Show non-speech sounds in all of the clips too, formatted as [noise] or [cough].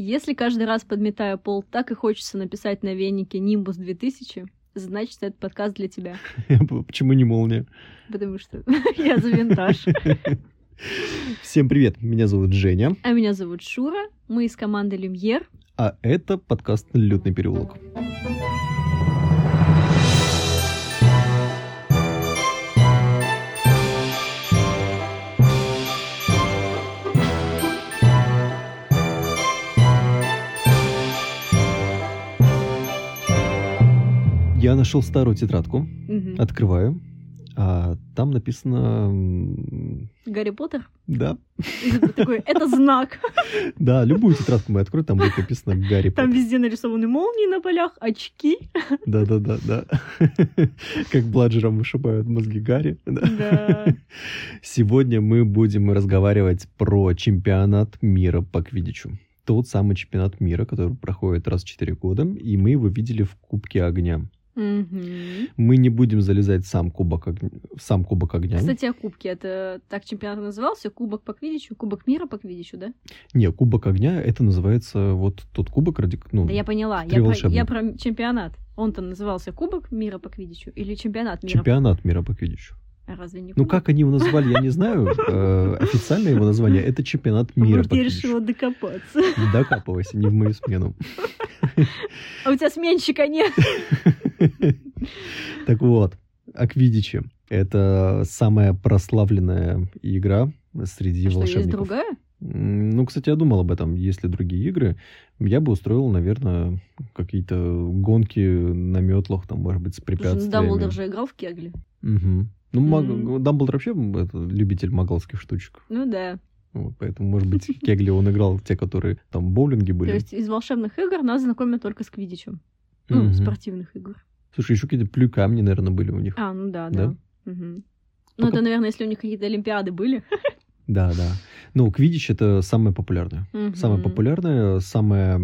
Если каждый раз подметаю пол, так и хочется написать на венике Nimbus 2000, значит, этот подкаст для тебя. [laughs] Почему не молния? Потому что [laughs] я за винтаж. [laughs] Всем привет, меня зовут Женя. А меня зовут Шура, мы из команды Люмьер. А это подкаст «Лютный переулок». Я нашел старую тетрадку, Мгм. открываю, а там написано... Гарри Поттер? Да, [laughs] такой, это знак. [laughs] да, любую тетрадку мы откроем, там будет написано Гарри Там Поттер. везде нарисованы молнии на полях, очки. [laughs] Да-да-да-да. Как бладжером вышибают мозги Гарри. да. Сегодня мы будем разговаривать про чемпионат мира по квиддичу. Тот самый чемпионат мира, который проходит раз в 4 года, и мы его видели в Кубке огня. Мгм. Мы не будем залезать в сам кубок, огня- в сам кубок огня. Кстати, о кубке. Это так чемпионат назывался? Кубок по квиддичу? Кубок мира по квиддичу, да? Не, кубок огня это называется вот тот кубок, ради... Ну, Да я поняла. Я про, я про чемпионат. Он-то назывался Кубок мира по квиддичу или чемпионат мира? чемпионат мира по квиддичу. А Разве не Ну, как они его назвали, я не знаю. [laughs] Э, Официальное его название это чемпионат мира по я решила докопаться. Докапывайся, не в мою смену. [laughs] А у тебя сменщика нет. [laughs] Так вот, о Квиддиче. Это самая прославленная игра среди А Что, есть волшебников. другая? Ну, кстати, я думал об этом. Есть ли другие игры, я бы устроил, наверное, какие-то гонки на метлах, там, может быть, с препятствиями. Дамблдор же играл в Кегли. Мгм. Ну, маг- Мгм. Дамблдор вообще это, любитель магалских штучек. Ну да. Вот, поэтому, может быть, в Кегли он играл те, которые там в боулинге То были. есть из волшебных игр нас знакомят только с Квиддичем. Ну, Мгм. спортивных игр. Слушай, еще какие-то плю камни, наверное, были у них. А, ну да, Да? да. Мгм. Ну, это, наверное, если у них какие-то олимпиады были. Да, да. Ну, Квидич это самое популярное. Самая Мгм. популярная, самая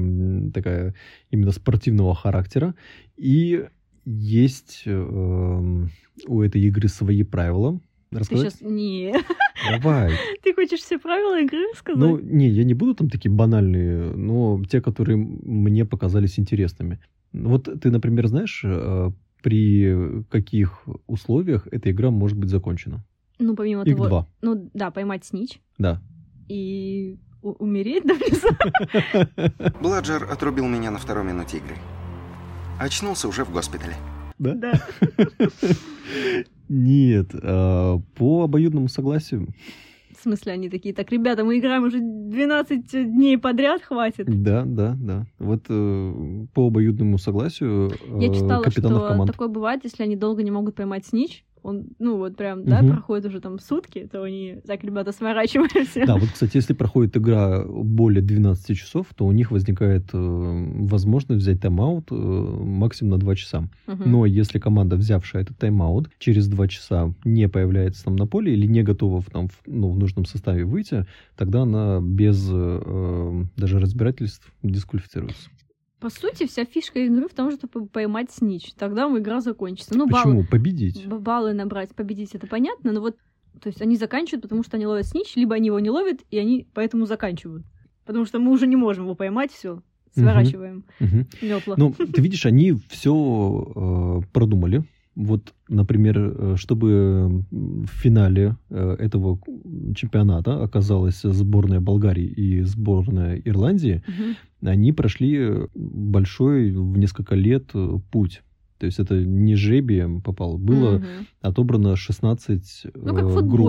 такая именно спортивного характера. И есть эм, у этой игры свои правила. Ты Рассказать? сейчас... Не. Давай. [laughs] Ты хочешь все правила игры сказать? Ну, не, я не буду там такие банальные, но те, которые мне показались интересными. Вот ты, например, знаешь, э, при каких условиях эта игра может быть закончена? Ну, помимо Их того... два. Ну, да, поймать снич Да. и умереть, да, внизу. [laughs] Бладжер отрубил меня на второй минуте игры. Очнулся уже в госпитале. Да? Да. [laughs] Нет, э, по обоюдному согласию. В смысле, они такие, так, ребята, мы играем уже 12 дней подряд, хватит. Да, да, да. Вот э, по обоюдному согласию э, Я читала, капитанов что команд. такое бывает, если они долго не могут поймать снич, он, ну, вот прям, да, Мгм. проходит уже там сутки, то они, так, ребята, сворачиваемся. Да, вот, кстати, если проходит игра более 12 часов, то у них возникает э, возможность взять тайм-аут э, максимум на 2 часа. Мгм. Но если команда, взявшая этот тайм-аут, через 2 часа не появляется там на поле или не готова в, там, в, ну, в нужном составе выйти, тогда она без э, даже разбирательств дисквалифицируется. По сути, вся фишка игры в том, чтобы поймать снич. Тогда игра закончится. Ну, баллы, Почему? Победить. б- баллы набрать, победить, это понятно, но вот, то есть они заканчивают, потому что они ловят снич, либо они его не ловят, и они поэтому заканчивают. Потому что мы уже не можем его поймать, все, сворачиваем метла. Ну, ты видишь, они все продумали. Вот, например, э, чтобы в финале э, этого чемпионата оказалась сборная Болгарии и сборная Ирландии, Мгм. они прошли большой в несколько лет э, путь. То есть это не жребием попало. Было Мгм. отобрано 16 Ну, как в э, групп.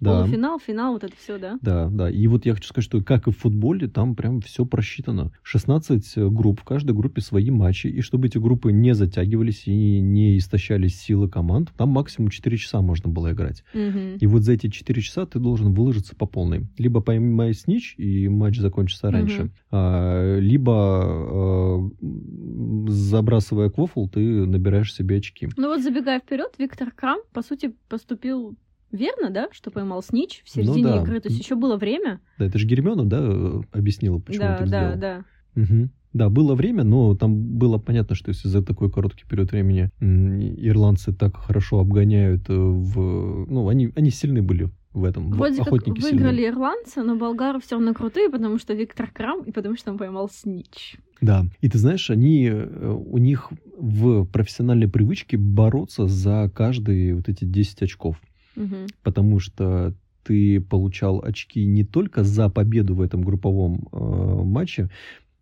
Да. Полуфинал, финал, вот это все, да? Да, да. И вот я хочу сказать, что как и в футболе, там прям все просчитано. 16 групп, в каждой группе свои матчи. И чтобы эти группы не затягивались и не истощались силы команд, там максимум 4 часа можно было играть. Мгм. И вот за эти 4 часа ты должен выложиться по полной. Либо поймай снич, и матч закончится раньше. Мгм. а, либо э, забрасывая квофл, ты набираешь себе очки. Ну вот забегая вперед, Виктор Крам, по сути, поступил верно, да, что поймал снич в середине Ну да. игры. То есть еще было время. Да, это же Гермиона, да, э, объяснила, почему он да, так да, сделал. да. Мгм. Да, было время, но там было понятно, что если за такой короткий период времени ирландцы так хорошо обгоняют э, в... Ну, они, они сильны были в этом. Вроде как Охотники выиграли сильные. ирландцы, но болгары все равно крутые, потому что Виктор Крам и потому что он поймал снич. Да. И ты знаешь, они, э, у них в профессиональной привычке бороться за каждые вот эти 10 очков. Мгм. Потому что ты получал очки не только за победу в этом групповом э, матче,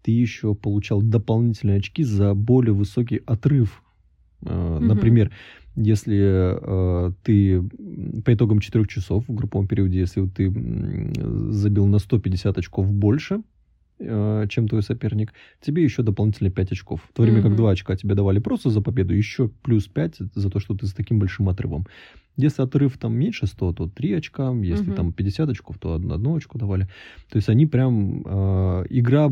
ты еще получал дополнительные очки за более высокий отрыв. Э, Мгм. Например, если э, ты по итогам 4 часов в групповом периоде, если ты забил на 150 очков больше, чем твой соперник, тебе еще дополнительно 5 очков. В то время как Мгм. 2 очка тебе давали просто за победу, еще плюс 5 за то, что ты с таким большим отрывом. Если отрыв там меньше 100, то 3 очка. Если Мгм. там 50 очков, то одно, одно очко давали. То есть они прям... э, игра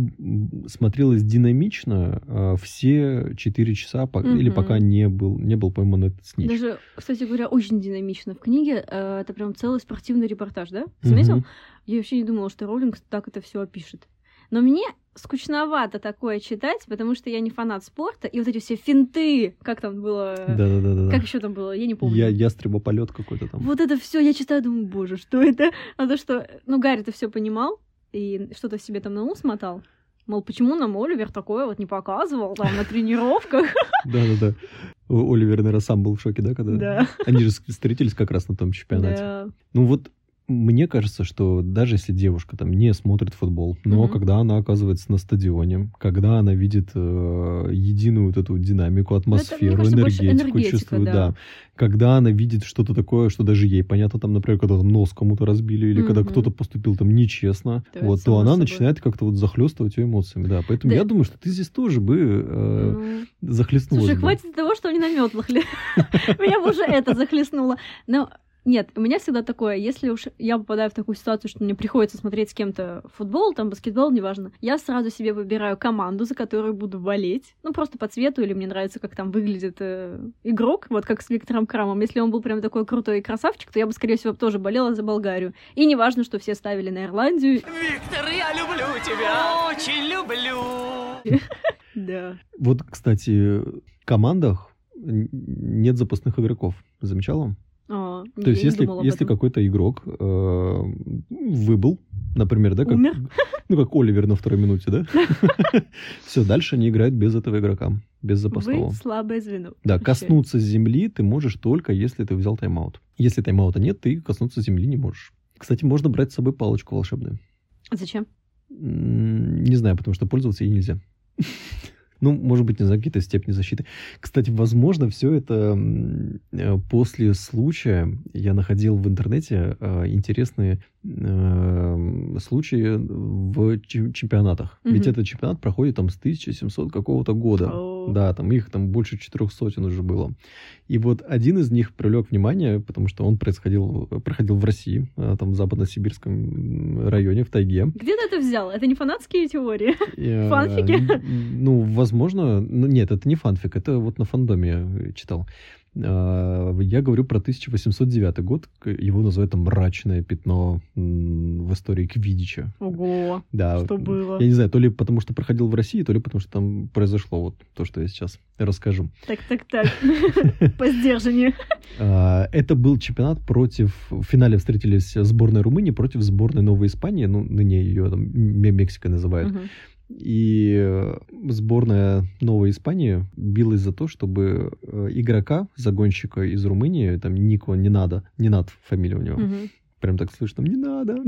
смотрелась динамично э, все 4 часа, по- или Мгм. пока не был, не был пойман этот снич. Даже, кстати говоря, очень динамично. В книге э, это прям целый спортивный репортаж, да? Заметил? Мгм. Я вообще не думала, что Роллинг так это все опишет. Но мне скучновато такое читать, потому что я не фанат спорта, и вот эти все финты, как там было, Да-да-да. как еще там было, я не помню. Я, ястребополет какой-то там. Вот это все я читаю, думаю, боже, что это? [laughs] А то, что, ну, Гарри-то все понимал и что-то себе там на ус смотал. Мол, почему нам Оливер такое вот не показывал там на тренировках? [laughs] Да-да-да. Оливер, наверное, сам был в шоке, да, когда... Да. Они же встретились как раз на том чемпионате. Да. Ну вот мне кажется, что даже если девушка там не смотрит футбол, но Мгм. когда она оказывается на стадионе, когда она видит э, единую вот эту динамику, атмосферу, кажется, больше энергетику, чувствует, да. да. Когда она видит что-то такое, что даже ей понятно, там, например, когда там нос кому-то разбили, или когда Мгм. кто-то поступил там нечестно, Да, вот, это то она собой. начинает как-то вот захлестывать ее эмоциями, да. Поэтому Да. я думаю, что ты здесь тоже бы э, Ну, захлестнулась Слушай, бы. хватит того, что они на метлах. ли- Меня [laughs] уже это захлестнуло. Но нет, у меня всегда такое, если уж я попадаю в такую ситуацию, что мне приходится смотреть с кем-то футбол, там баскетбол, неважно, я сразу себе выбираю команду, за которую буду болеть. Ну, просто по цвету, или мне нравится, как там выглядит э, игрок, вот как с Виктором Крамом. Если он был прям такой крутой красавчик, то я бы, скорее всего, тоже болела за Болгарию. И неважно, что все ставили на Ирландию. Виктор, я люблю тебя, очень люблю. [laughs] Да. Вот, кстати, в командах нет запасных игроков. Замечала? А, То есть, если, если какой-то игрок э, выбыл, например, да, как, Умер. [laughs] ну, как Оливер на второй минуте, да? [laughs] Все, дальше они играют без этого игрока, без запасного. Вы слабое звено. Да, коснуться земли ты можешь только, если ты взял тайм-аут. Если тайм-аута нет, ты коснуться земли не можешь. Кстати, можно брать с собой палочку волшебную. А Зачем? Не знаю, потому что пользоваться ей нельзя. [laughs] Ну, может быть, не знаю, какие-то степени защиты. Кстати, возможно, все это э, после случая я находил в интернете э, интересные э, случаи в чем- чемпионатах. Ведь Мгм. этот чемпионат проходит там с 1700 какого-то года. О. Да, там их там больше четырех сотен уже было. И вот один из них привлек внимание, потому что он происходил, проходил в России, э, там в западно-сибирском районе, в тайге. Где ты это взял? Это не фанатские теории? Э, [laughs] Фанфики? Ну, возможно, ну нет, это не фанфик, это вот на фандоме читал. А, Я говорю про 1809 год, его называют там мрачное пятно в истории Квидича. Ого, Да, что было? я не знаю, то ли потому что проходил в России, то ли потому что там произошло вот то, что я сейчас расскажу. Так, так, так. [laughs] По сдержанию. А, Это был чемпионат против... В финале встретились сборная Румынии против сборной Новой Испании, ну, ныне ее там М- Мексикой называют. И э, сборная Новой Испании билась за то, чтобы э, игрока, загонщика из Румынии, там Нико не надо, не над фамилия у него, Мгм. прям так слышно, не надо.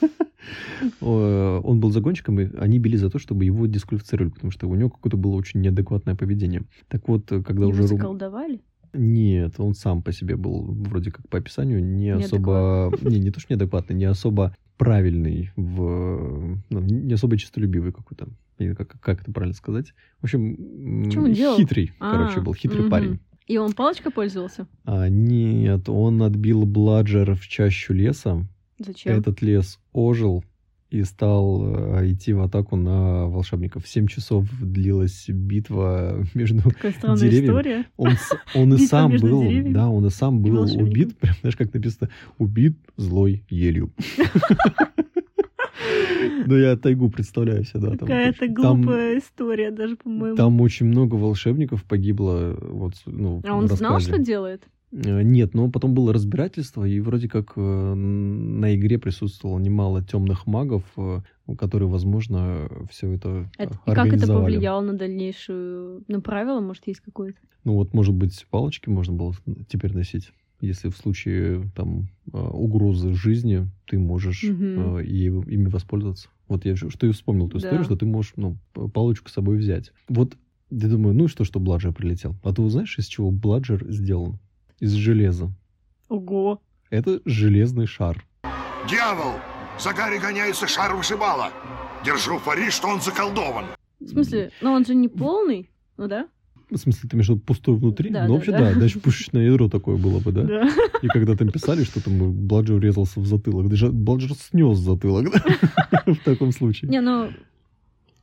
[laughs] Он был загонщиком, и они били за то, чтобы его дисквалифицировали, потому что у него какое-то было очень неадекватное поведение. Так вот, когда Его уже... Заколдовали? Нет, он сам по себе был, вроде как по описанию, не особо... Не, не то, что неадекватный, не особо правильный, в... ну, не особо честолюбивый какой-то. Как, как это правильно сказать? В общем, хитрый, А, короче, был, хитрый мгм. парень. И он палочкой пользовался? А, нет, он отбил Бладжер в чащу леса. Зачем? Этот лес ожил и стал э, идти в атаку на волшебников. Семь часов длилась битва [laughs] между деревьями. история. Он, он и сам был, деревьями да, он и сам и был волшебником. убит, [laughs] прям, знаешь, как написано, убит злой елью. [laughs] Ну, я тайгу представляю себе, да. Какая-то там- глупая история даже, по-моему. Там очень много волшебников погибло, вот, ну, А он знал, что делает? Э, Нет, но потом было разбирательство, и вроде как э, на игре присутствовало немало темных магов, э, которые, возможно, все это, Это- и как это повлияло на дальнейшую... Ну, правило, может, есть какое-то? Ну вот, может быть, палочки можно было теперь носить, если в случае там угрозы жизни ты можешь э, и ими воспользоваться. Вот я что и вспомнил ту Да. историю, что ты можешь ну, палочку с собой взять. Вот я думаю, ну и что, что Бладжер прилетел. А ты знаешь, из чего Бладжер сделан? Из железа. Ого! Это железный шар. Дьявол! За Гарри гоняется шар вышибала. Держу пари, что он заколдован. В смысле, ну он же не полный, ну да? В смысле, ты имеешь в виду пустой внутри? Да, ну, да, вообще, да. да, значит, пушечное ядро такое было бы, да? Да. И когда там писали, что там Бладжер врезался в затылок, даже Бладжер снес затылок, да? [laughs] В таком случае. Не, ну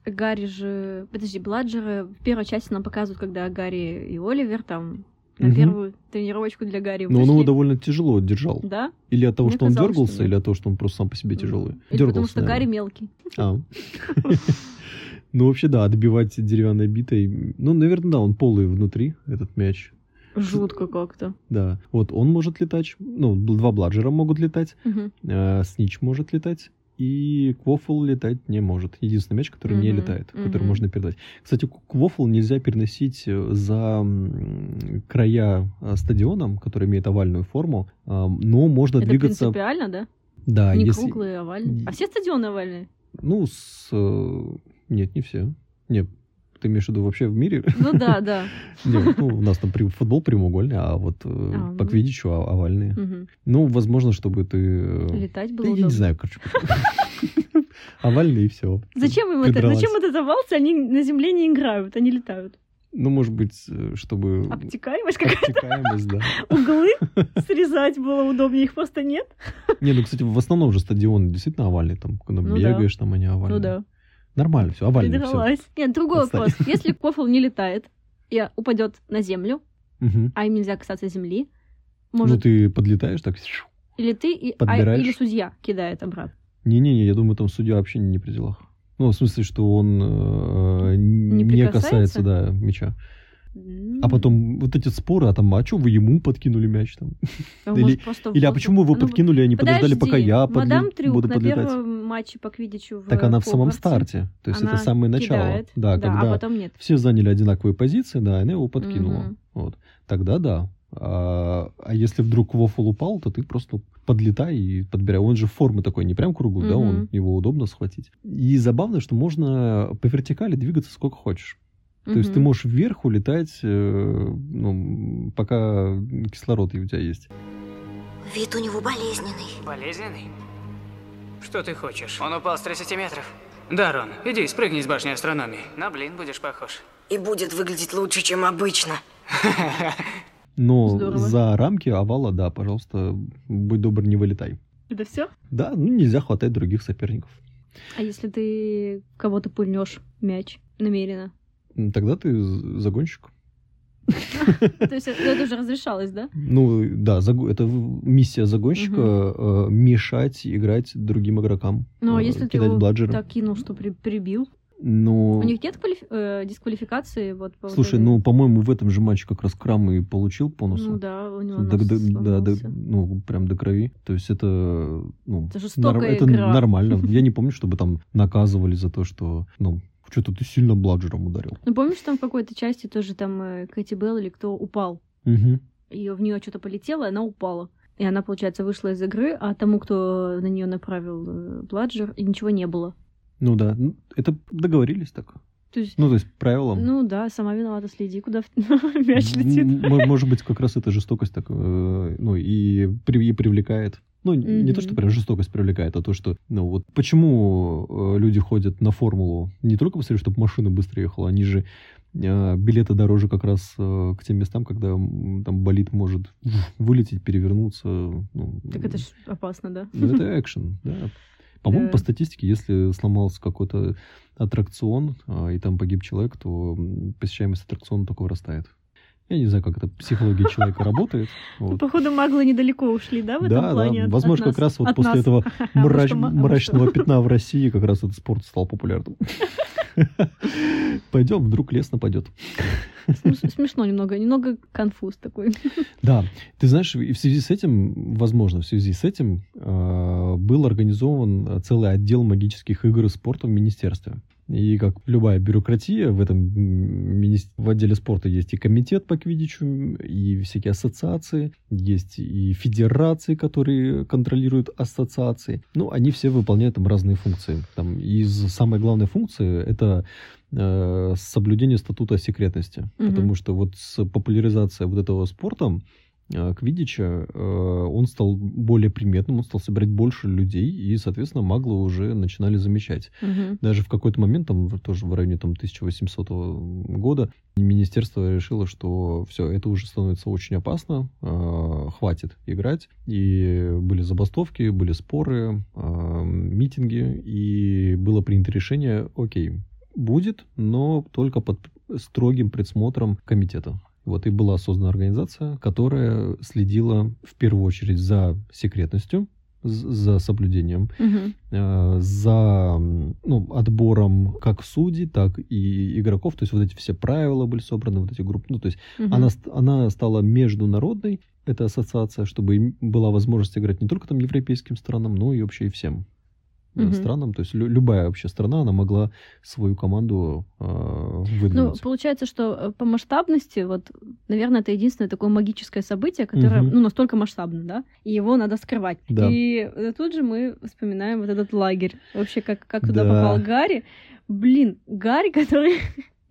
Гарри же... Подожди, Бладжеры в первой части нам показывают, когда Гарри и Оливер там на Мгм. первую тренировочку для Гарри Но он его довольно тяжело держал. Да? Или от того, Мне что он казалось, дергался, что или от того, что он просто сам по себе тяжелый. Или Дергался, потому что Гарри наверное. мелкий. А. [laughs] Ну, вообще, да, отбивать деревянной битой. Ну, наверное, да, он полый внутри, этот мяч. Жутко как-то. Да. Вот он может летать. Ну, два бладжера могут летать. Э, Снич может летать. И Квофл летать не может. Единственный мяч, который не Мгм, летает, который мгм. можно передать. Кстати, Квофл нельзя переносить э, за края э, стадиона, который имеет овальную форму, а, но можно Это двигаться... принципиально, да? Да, не если... круглые, а овальные. А все стадионы овальные? Ну, с... э, Нет, не все. Нет, ты имеешь в виду вообще в мире? Ну да, да. [laughs] Нет, ну, у нас там футбол прямоугольный, а вот э, А, по ну. квиддичу о- овальные. Мгм. Ну, возможно, чтобы ты... э, Летать да было я удобно. не знаю, короче. [laughs] Овальные и все. Зачем им это? Зачем это завалцы? Они на земле не играют, они летают. Ну, может быть, э, чтобы... Обтекаемость какая Обтекаемость, да. [laughs] углы срезать было удобнее, их просто нет. Не, ну, кстати, в основном же стадион действительно овальный, там, когда Ну да. бегаешь, там они овальные. Ну да, Нормально, все, овальный, все. Нет, другой Отстань. вопрос. Если Кофл не летает и упадет на землю, а им нельзя касаться земли, Ну, может, ты подлетаешь так... или ты, и- а- или судья кидает обратно. Не-не-не, я думаю, там судья вообще не при делах. Ну, в смысле, что он э, Не не, касается, да, мяча. А потом вот эти споры, а там, а что вы ему подкинули мяч там? А или- Или а почему вы Ну, подкинули, а не подождали, пока я подли- буду на подлетать? Матче по квиддичу в Так она в самом старте. То есть это она самое начало. кидает, Да, да, а когда потом нет. все заняли одинаковые позиции, да, она его подкинула. Мгм. Вот. Тогда да. А, а если вдруг Вофл упал, то ты просто подлетай и подбирай. Он же формы такой, не прям круглый, да, он его удобно схватить. И забавно, что можно по вертикали двигаться сколько хочешь. То есть ты можешь вверх улетать, э, ну, пока кислород у тебя есть. Вид у него болезненный. Болезненный? Что ты хочешь? Он упал с 30 метров. Да, Рон, иди, спрыгни с башни астрономии. На блин будешь похож. И будет выглядеть лучше, чем обычно. [laughs] Но Здорово. за рамки овала, да, пожалуйста, будь добр, не вылетай. Это все? Да, ну нельзя хватать других соперников. А если ты кого-то пульнешь мяч намеренно? Тогда ты загонщик. То есть это это уже разрешалось, да? Ну, да, это миссия загонщика э, мешать играть другим игрокам. Ну, а э, если ты его так кинул, что при- прибил? Ну, У них нет квалифи- э, дисквалификации? Вот, по вот слушай, этой- ну, по-моему, в этом же матче как раз Крам и получил по носу. Ну да, у него До- до- да, до- ну, прям до крови. То есть это, ну, Это жестокая это игра. нормально. [laughs] Я не помню, чтобы там наказывали за то, что, ну, что-то ты сильно бладжером ударил. Ну, помнишь, там в какой-то части тоже там э, Кэти Белл или кто упал? Мгм. И в нее что-то полетело, и она упала. И она, получается, вышла из игры, а тому, кто на нее направил э, бладжер, ничего не было. Ну да, это договорились так. То есть, Ну, то есть правилам. ну да, сама виновата, следи, куда [laughs] мяч летит. Может быть, как раз эта жестокость так, э, ну, и, и привлекает. Ну, не то, что прям жестокость привлекает, а то, что, ну, вот почему э, люди ходят на формулу не только посмотреть, чтобы машина быстро ехала, они же э, билеты дороже как раз э, к тем местам, когда там болит может вылететь, перевернуться. Ну, Так это ж опасно, да? ну, это [laughs] экшен, да. По-моему, по статистике, если сломался какой-то аттракцион, а, и там погиб человек, то посещаемость аттракциона только вырастает. Я не знаю, как это психология [laughs] человека работает. вот. Походу, маглы недалеко ушли, да, в Да, этом плане? да. от- Возможно, от как раз вот От после нас. [laughs] этого А мрач- а мрачного пятна в России как раз этот спорт стал популярным. [laughs] Пойдем, вдруг лес нападет. Смеш- Смешно немного, немного конфуз такой. Да, ты знаешь, и в связи с этим, возможно, в связи с этим э, был организован целый отдел магических игр и спорта в министерстве. И как любая бюрократия, в этом м, мини- в отделе спорта есть и комитет по квиддичу, и всякие ассоциации, есть и федерации, которые контролируют ассоциации. Ну, они все выполняют там разные функции. Там, из самой главной функции это э, соблюдение статута секретности. Мгм. Потому что вот с популяризацией вот этого спорта, э, квиддича, э, он стал более приметным, он стал собирать больше людей, и, соответственно, маглы уже начинали замечать. Мгм. Даже в какой-то момент, там, тоже в районе там, 1800 года, министерство решило, что все, это уже становится очень опасно, э, хватит играть. И были забастовки, были споры, митинги, и было принято решение, окей, будет, но только под строгим присмотром комитета. Вот и была создана организация, которая следила в первую очередь за секретностью, за соблюдением э, за ну, отбором как судей, так и игроков. То есть вот эти все правила были собраны, вот эти группы. Ну, то есть Мгм. она, она стала международной, эта ассоциация, чтобы была возможность играть не только там европейским странам, но и вообще и всем Мгм. странам. То есть лю- любая вообще страна, она могла свою команду э, Ну, выдвинуть. получается, что э, по масштабности, вот, наверное, это единственное такое магическое событие, которое, Мгм. ну, настолько масштабно, да, и его надо скрывать. Да. И э, тут же мы вспоминаем вот этот лагерь. Вообще, как, как туда Да. попал Гарри. Блин, Гарри, [laughs] который...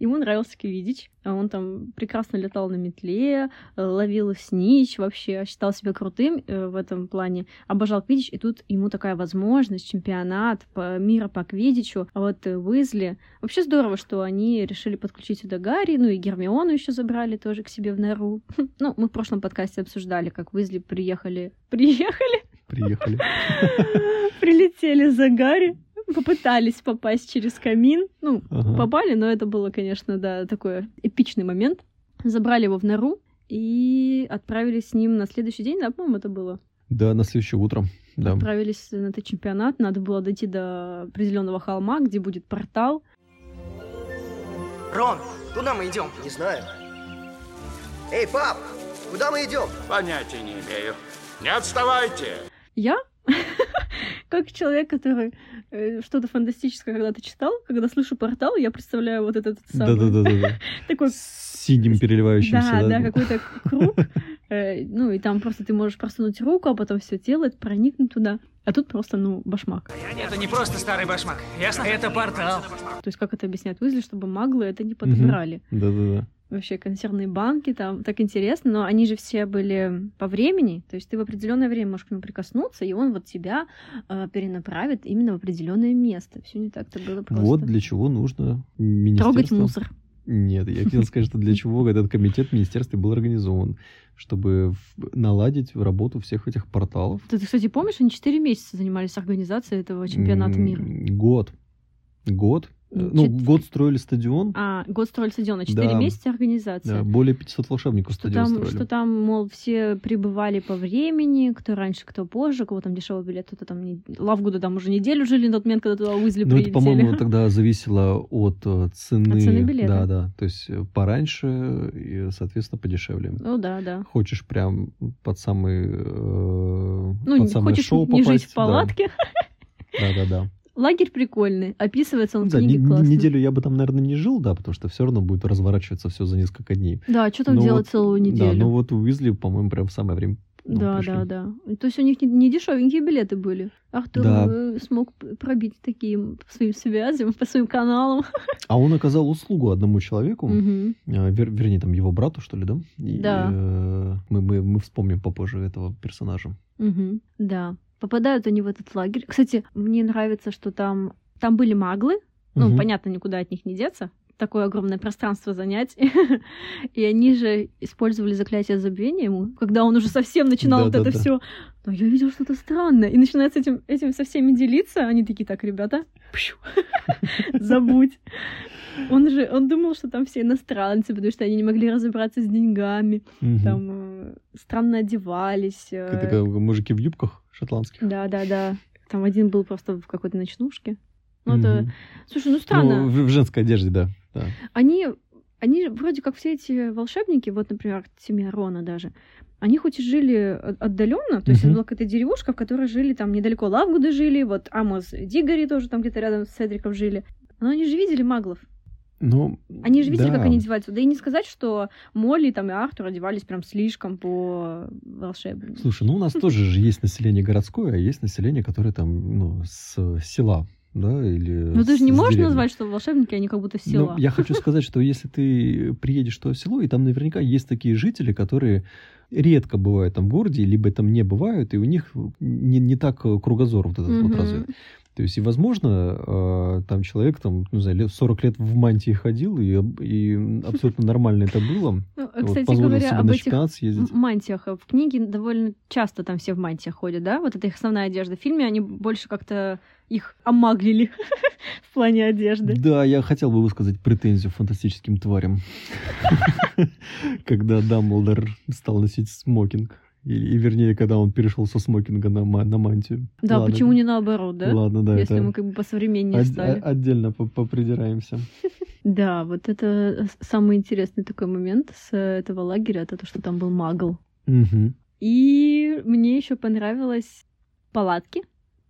Ему нравился Квидич, а он там прекрасно летал на метле, э, ловил снич, вообще считал себя крутым э, в этом плане, обожал Квидич, и тут ему такая возможность, чемпионат мира по Квидичу, а вот э, Уизли. Вообще здорово, что они решили подключить сюда Гарри, ну и Гермиону еще забрали тоже к себе в нору. [laughs] Ну, мы в прошлом подкасте обсуждали, как Уизли приехали... [laughs] Приехали? Приехали. [laughs] Прилетели за Гарри, попытались попасть через камин. Ну, Ага. попали, но это было, конечно, да, такой эпичный момент. Забрали его в нору и отправились с ним на следующий день, да, по-моему, это было. Да, на следующее утро. Да. Отправились на этот чемпионат, надо было дойти до определенного холма, где будет портал. Рон, куда мы идем? Не знаю. Эй, пап, куда мы идем? Понятия не имею. Не отставайте! Я, [laughs] как человек, который э, что-то фантастическое когда-то читал, когда слышу портал, я представляю вот этот самый Да-да-да. [laughs] такой синим переливающимся. Да, да, какой-то круг. Э, Ну, и там просто ты можешь просунуть руку, а потом все тело проникнуть туда. А тут просто, ну, башмак. Это не просто старый башмак, ясно? Это портал. То есть, как это объясняет Уизли, чтобы маглы это не подобрали. Да-да-да. Вообще, консервные банки, там так интересно, но они же все были по времени, то есть ты в определенное время можешь к нему прикоснуться, и он вот тебя э, перенаправит именно в определенное место. Все не так-то было просто. Вот для чего нужно Трогать министерство. мусор. Нет, я хотел [laughs] сказать, что для чего этот комитет в министерстве был организован, чтобы наладить работу всех этих порталов. Ты, кстати, помнишь, они 4 месяца занимались организацией этого чемпионата мира? Год. Год. Э, Ну, чет- год строили стадион. А, год строили стадион, 4 Да. месяца организация. Да, более 500 волшебников Что стадион там, строили. что там, мол, все прибывали по времени, кто раньше, кто позже, кого там дешевый билет, кто-то там не... Лавгуда там уже неделю жили на тот момент, когда туда Уизли Ну, это, по-моему, [laughs] тогда зависело от э, цены. От цены билета. Да, да. То есть э, пораньше и, соответственно, подешевле. Ну да, да. Хочешь прям под самый э, Ну, под самое хочешь шоу не жить попасть, в палатке. Да, да, да. Лагерь прикольный, описывается он в Да, книге не- классно. неделю я бы там, наверное, не жил, да, потому что все равно будет разворачиваться все за несколько дней. Да, что там Но делать вот- целую Да, неделю? ну вот Уизли, по-моему, прям в самое время. Ну, да, пришли. да, да. То есть у них не, не дешевенькие билеты были. Артур Да. э, смог пробить такие по своим связям, по своим каналам. [laughs] А он оказал услугу одному человеку, а, вер- вернее, там его брату, что ли, да? И, Да. э, мы, мы, мы вспомним попозже этого персонажа. Мгм. Да. Попадают они в этот лагерь. Кстати, мне нравится, что там, там были маглы. Ну, Мгм. понятно, никуда от них не деться. Такое огромное пространство занять. [laughs] И они же использовали заклятие забвения ему, когда он уже совсем начинал вот это Да-да-да. все. Но я видел что-то странное. И начинает с этим, этим со всеми делиться. Они такие, так, ребята, [laughs] забудь. Он же, он думал, что там все иностранцы, потому что они не могли разобраться с деньгами, там э, странно одевались. э, Это мужики в юбках шотландских. да, да, да. Там один был просто в какой-то ночнушке. Ну, это... Слушай, ну странно. Ну, в женской одежде, да. Да. Они, они вроде как все эти волшебники, вот, например, семья Рона даже, они хоть и жили отдаленно, то есть это была какая-то деревушка, в которой жили там недалеко Лавгуды жили, вот Амос Дигори тоже там где-то рядом с Седриком жили. Но они же видели маглов. Ну, Они же видели, да. как они одеваются. Да и не сказать, что Молли там и Артур одевались прям слишком по волшебному. Слушай, ну у нас тоже же есть население городское, а есть население, которое там, ну, с села, да, или... Ну ты же не можешь деревни. назвать, что волшебники, они как будто Ну, села. я хочу сказать, что если ты приедешь в то село, и там наверняка есть такие жители, которые редко бывают там в городе, либо там не бывают, и у них не, не так кругозор вот этот вот Мгм. развит. То есть, и, возможно, э, там человек, там, не знаю, лет 40 лет в мантии ходил, и, и абсолютно нормально это было. [laughs] Ну, Вот кстати позволил говоря, об этих съездить. мантиях. В книге довольно часто там все в мантиях ходят, да? Вот это их основная одежда. В фильме они больше как-то их омаглили [laughs] в плане одежды. Да, я хотел бы высказать претензию фантастическим тварям. [laughs] Когда Дамблдор стал носить смокинг. И, и вернее, когда он перешел со смокинга на, на мантию. Да, Ладно. почему не наоборот, да? Ладно, да, Если это мы как бы посовременнее от- стали. о- отдельно по- попридираемся. [laughs] Да, вот это самый интересный такой момент с этого лагеря, это то, что там был магл. И мне еще понравилось палатки.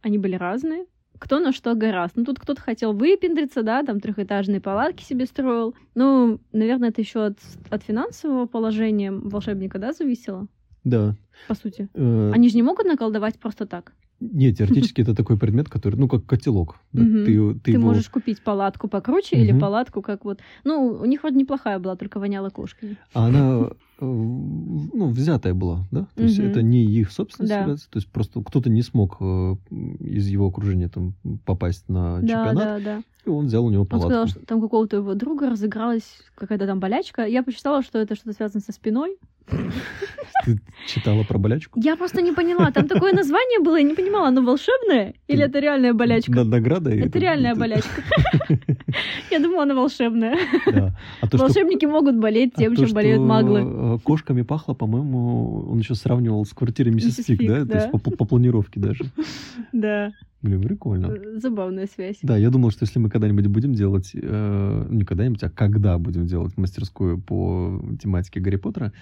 Они были разные. Кто на что гораст. Ну, тут кто-то хотел выпендриться, да, там трехэтажные палатки себе строил. Ну, наверное, это еще от, от финансового положения волшебника, да, зависело, Да. по сути. Э, Они же не могут наколдовать просто так. Нет, теоретически [laughs] это такой предмет, который, ну, как котелок. да. Ты, Ты, его- можешь купить палатку покруче или палатку как вот... Ну, у них вроде неплохая была, только воняла кошками. А она, э, ну, взятая была, да? То есть это не их собственность Да. является, то есть просто кто-то не смог э, из его окружения там попасть на Да, чемпионат, да, да. и он взял у него Он палатку. сказал, что там какого-то его друга разыгралась какая-то там болячка. Я посчитала, что это что-то связано со спиной. Ты читала про болячку? Я просто не поняла. Там такое название было, я не понимала, оно волшебное или это реальная болячка? На- Награда? Это реальная болячка. Я думала, она волшебная. А Волшебники могут болеть а тем, чем болеют маглы. э, Кошками пахло, по-моему, он еще сравнивал с квартирой миссис Фиг, да? То есть по планировке даже. Да, Блин, прикольно. э, забавная связь. Да, я думал, что если мы когда-нибудь будем делать, э, не когда-нибудь, а когда будем делать мастерскую по тематике Гарри Поттера,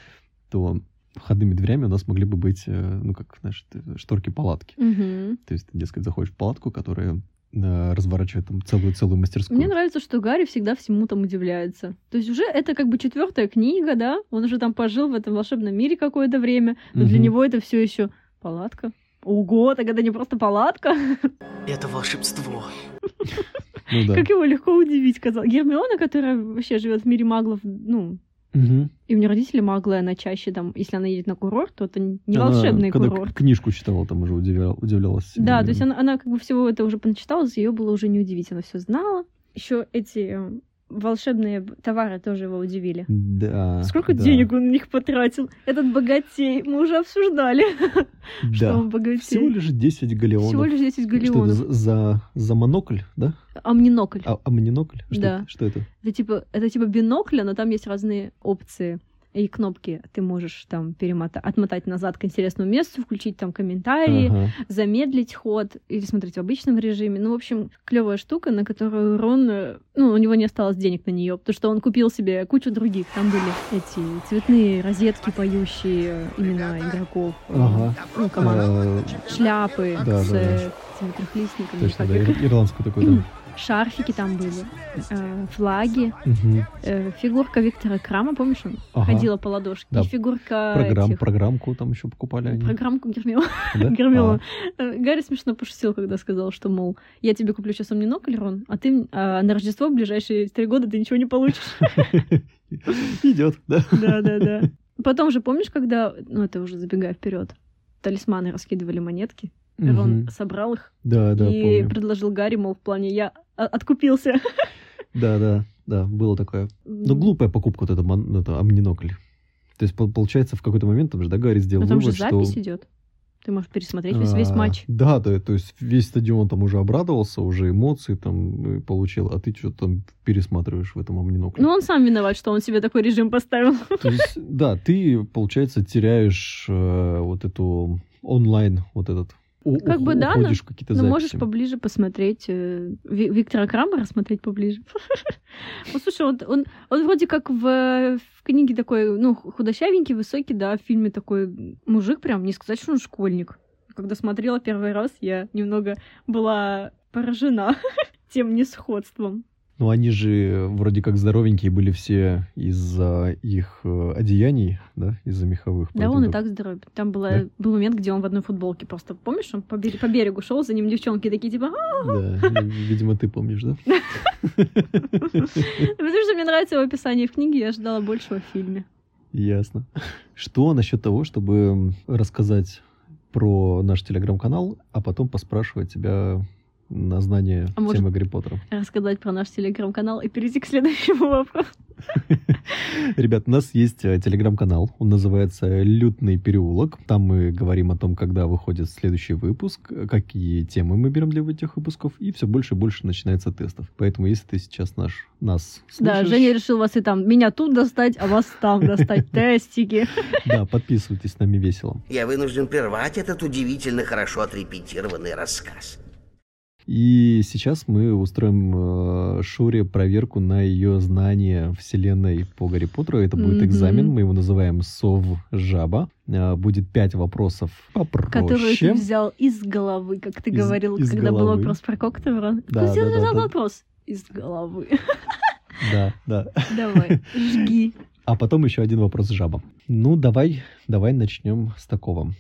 то входными дверями у нас могли бы быть, э, ну, как, знаешь, т- шторки-палатки. Мгм. То есть ты, дескать, заходишь в палатку, которая э, разворачивает там целую-целую мастерскую. Мне нравится, что Гарри всегда всему там удивляется. То есть уже это как бы четвертая книга, да? Он уже там пожил в этом волшебном мире какое-то время, но для Мгм. него это все еще палатка. Ого, так это не просто палатка. Это волшебство. Ну да. Как его легко удивить, казалось. Гермиона, которая вообще живет в мире маглов, ну, Мгм. и у нее родители маглы, она чаще там, если она едет на курорт, то это не Она, волшебный когда курорт. книжку читала, там уже удивлял- удивлялась. Да, то есть она, она как бы всего это уже поначиталась, ее было уже не удивить, она все знала. Еще эти э, волшебные товары тоже его удивили. Да. Сколько да, денег он на них потратил? Этот богатей, мы уже обсуждали, [laughs] что Да. он богатей. Всего лишь 10 галеонов. Всего лишь 10 Что это галеонов. за, за, монокль, да? Амнинокль. А, а монокль? Что, Да. это? что это? Это типа, это типа бинокля, но там есть разные опции и кнопки. Ты можешь там перемотать, отмотать назад к интересному месту, включить там комментарии, Ага. замедлить ход или смотреть в обычном режиме. Ну, в общем, клевая штука, на которую Рон, э, ну, у него не осталось денег на нее, потому что он купил себе кучу других. Там были эти цветные розетки, поющие имена игроков, Ага. ну, команд, Э, шляпы да, с да, э, этими трехлистниками. Точно, да, их. ир- ирландский такой, да. [clears throat] Шарфики там были, э, флаги, Мгм. э, фигурка Виктора Крама, помнишь, он Ага. ходила по ладошке, Да. и фигурка Программ, этих- программку там еще покупали они. программку Гермиона. [laughs] да? Гермиона. Э, Гарри смешно пошутил, когда сказал, что, мол, я тебе куплю сейчас Омнинокль, Рон, а ты а на Рождество в ближайшие три года ты ничего не получишь. [laughs] Идет, да. Да-да-да. Потом же, помнишь, когда, ну, это уже забегая вперед, талисманы раскидывали монетки, Рон Мгм. собрал их Да, да, и помню. предложил Гарри, мол, в плане, я о- откупился. [laughs] Да, да, да, было такое. Но глупая покупка вот это, мон- это амнинокль. То есть, пол- получается, в какой-то момент там же, да, Гарри сделал Но там же вывод, что... запись идет. Ты можешь пересмотреть весь, весь А, матч. Да, да, то есть весь стадион там уже обрадовался, уже эмоции там э, получил, а ты что-то там пересматриваешь в этом амнинокле. Ну, он сам виноват, что он себе такой режим поставил. [laughs] То есть, да, ты, получается, теряешь э, вот эту онлайн, вот этот Как у- бы да, какие-то Ну, можешь поближе посмотреть э, Ви- Виктора Крамера, смотреть поближе. [laughs] Ну, слушай, он, он, он вроде как в, в книге такой, ну, худощавенький, высокий, да, в фильме такой мужик прям, не сказать, что он школьник. Когда смотрела первый раз, я немного была поражена [laughs] тем несходством. Ну, они же вроде как здоровенькие были все из-за их э, одеяний, да, из-за меховых. Да, он и так здоровый. Там была, Да? был момент, где он в одной футболке просто, помнишь, он по, бере- по берегу шел, за ним девчонки такие, типа! Да, ну, видимо, ты помнишь, да? [laughs] потому что мне нравится его описание в книге, я ожидала большего в фильме. Ясно. Что насчет того, чтобы рассказать про наш телеграм-канал, а потом поспрашивать тебя на знание А может- темы Гарри Поттера? Рассказать про наш телеграм-канал и перейти к следующему вопросу. [laughs] Ребят, у нас есть э, телеграм-канал, он называется «Лютный переулок». Там мы говорим о том, когда выходит следующий выпуск, какие темы мы берем для этих выпусков, и все больше и больше начинается тестов. Поэтому, если ты сейчас наш, нас Да, слушаешь, Женя решил вас и там, меня тут достать, а вас там достать, [laughs] тестики. да, подписывайтесь, с нами весело. Я вынужден прервать этот удивительно хорошо отрепетированный рассказ. И сейчас мы устроим э, Шуре проверку на ее знание вселенной по Гарри Поттеру. Это будет Мгм. экзамен, мы его называем Сов-Жаба. Э, будет пять вопросов попроще. Которые ты взял из головы, как ты Из- говорил, из когда был головы. вопрос про Коктевра. Да, Ты да, да, взял да. вопрос из головы. Да, да. Давай, жги. А потом еще один вопрос жаба. Ну, давай, давай начнем с такого.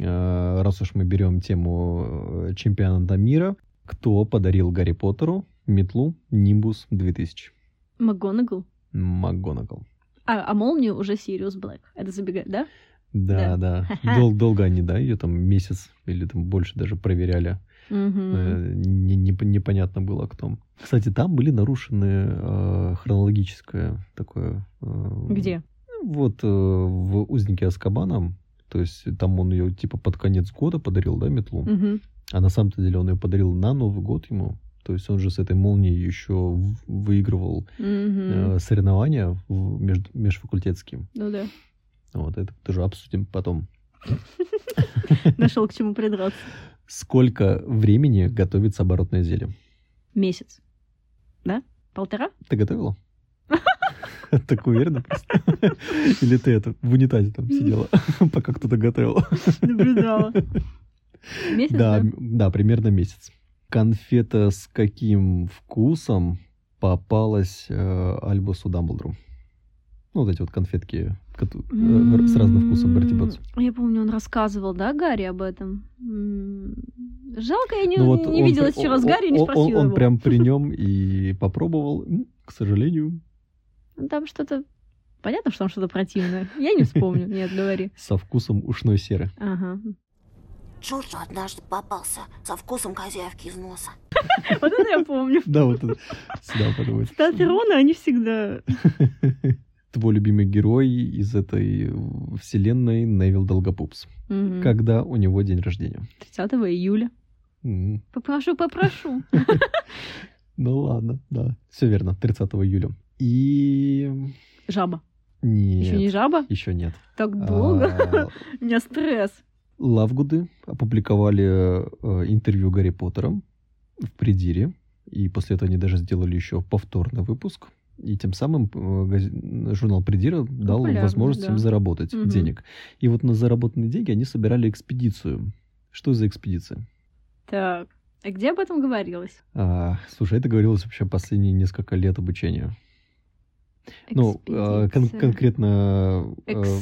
Э, Раз уж мы берем тему э, чемпионата мира, кто подарил Гарри Поттеру метлу Нимбус 2000? МакГонагал. МакГонагал. А, а молнию уже Сириус Блэк. Это забегает, да? Да, да. Ха-ха. Дол- долго они, да, ее там месяц или там больше даже проверяли. Э, не- не- непонятно было кто. Кстати, там были нарушены э, хронологическое такое... э, Где? Вот э, в «Узнике Аскабана», то есть там он ее типа под конец года подарил, да, метлу? Мгм. А на самом-то деле он ее подарил на Новый год ему. То есть он же с этой молнией еще выигрывал Мгм. э, соревнования в- между, межфакультетские. Ну да. Вот это тоже обсудим потом. Нашел к чему придраться. Сколько времени готовится оборотное зелье? Месяц. Да? Полтора? Ты готовила? [laughs] Так уверена просто? Или ты это в унитазе там сидела, [laughs] пока кто-то готовил? Наблюдала. Месяц, Да, да? да, примерно месяц. Конфета с каким вкусом попалась э, Альбусу Дамблдору? Ну, вот эти вот конфетки э, с разным вкусом Берти Ботс. Я помню, он рассказывал, да, Гарри об этом? Жалко, я не, Ну вот не он виделась при- вчера с он- Гарри и не он- спросила Он, он его. прям при [laughs] нем и попробовал. К сожалению, Ну, Там что-то... Понятно, что там что-то противное. Я не вспомню. Нет, говори. со вкусом ушной серы. Ага. Джорджу однажды попался со вкусом козявки из носа. [laughs] Вот это я помню. [laughs] Да, вот это. Сюда подумать. Статы Рона, они всегда... [laughs] Твой любимый герой из этой вселенной Невил Долгопупс. Когда у него день рождения? 30 июля. Попрошу, попрошу. Ну ладно, да. Все верно, 30 июля. И... Жаба. Нет. Еще не жаба? Еще нет. Так долго. А, У меня стресс. Лавгуды опубликовали э, интервью Гарри Поттера в Придире. И после этого они даже сделали еще повторный выпуск. И тем самым э, журнал Придира дал Популярно, возможность да. им заработать Мгм. денег. И вот на заработанные деньги они собирали экспедицию. Что за экспедиция? Так. А где об этом говорилось? А, слушай, это говорилось вообще последние несколько лет обучения. Ну, кон- Экспедиция. конкретно... э,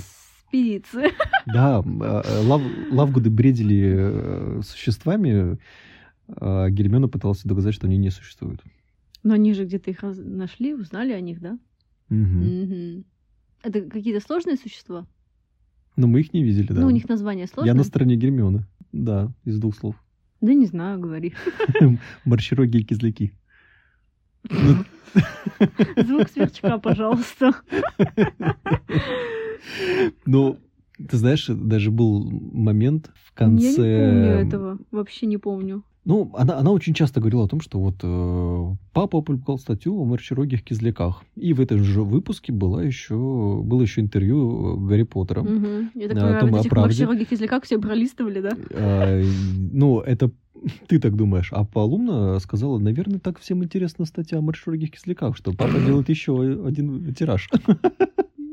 Экспедиция. Да, э, лав, Лавгуды бредили э, существами, а Гермиона пыталась доказать, что они не существуют. Но они же где-то их нашли, узнали о них, да? Мгм. Это какие-то сложные существа? Но мы их не видели, да. Ну, у них название сложное? Я на стороне Гермионы. Да, из двух слов. Да не знаю, говори. [laughs] Борщероги и кизляки. Ну, [laughs] Звук сверчка, пожалуйста. [laughs] Ну, ты знаешь, даже был момент в Я не конце... помню этого. Вообще не помню. Ну, она, она очень часто говорила о том, что вот э, папа опубликовал статью о морчерогих кизляках. И в этом же выпуске была еще, было еще интервью э, Гарри Поттера. Мгм. Я так Да, понимаю, вот этих правде. морщерогих языках все пролистывали, да? А, ну, это ты так думаешь. А Полумна сказала, наверное, так всем интересна статья о маршрутных кисляках, что папа делает еще один тираж.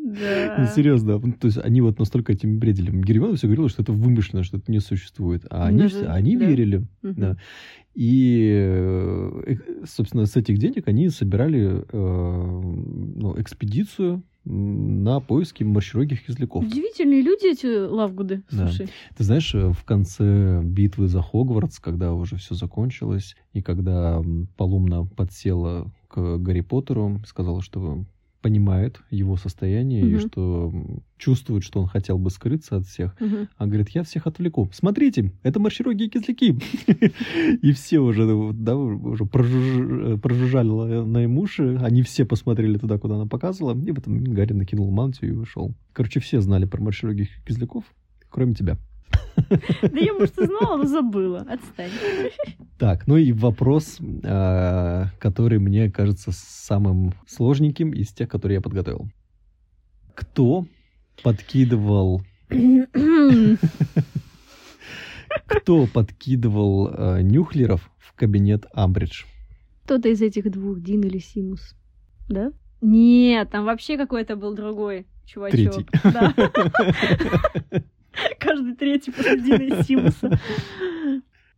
Ну, Да. серьезно. То есть они вот настолько этим бредили. Гермиона все говорила, что это вымышленно, что это не существует. А они, Даже- все- они да. верили. Да. И, э, собственно, с этих денег они собирали э, ну, экспедицию на поиски маршрогих кизляков. Удивительные люди эти лавгуды, Да. слушай. Ты знаешь, э, в конце битвы за Хогвартс, когда уже все закончилось, и когда Полумна подсела к Гарри Поттеру, сказала, что понимает его состояние и Мгм. что чувствует, что он хотел бы скрыться от всех. Мгм. А говорит, я всех отвлеку. Смотрите, это маршироги и кизляки. [laughs] И все уже, ну, да, уже прожуж- прожужжали на им уши. Они все посмотрели туда, куда она показывала. И момент Гарри накинул мантию и ушел. Короче, все знали про марширогих кизляков, кроме тебя. [laughs] Да я, может, и знала, но забыла. Отстань. Так, ну и вопрос, а, который мне кажется самым сложненьким из тех, которые я подготовил. Кто подкидывал [laughs] Кто подкидывал э, нюхлеров в кабинет Амбридж? Кто-то из этих двух, Дин или Симус. Да? Нет, там вообще какой-то был другой чувачок. Третий. Да. [laughs] [laughs] Каждый третий и Симуса.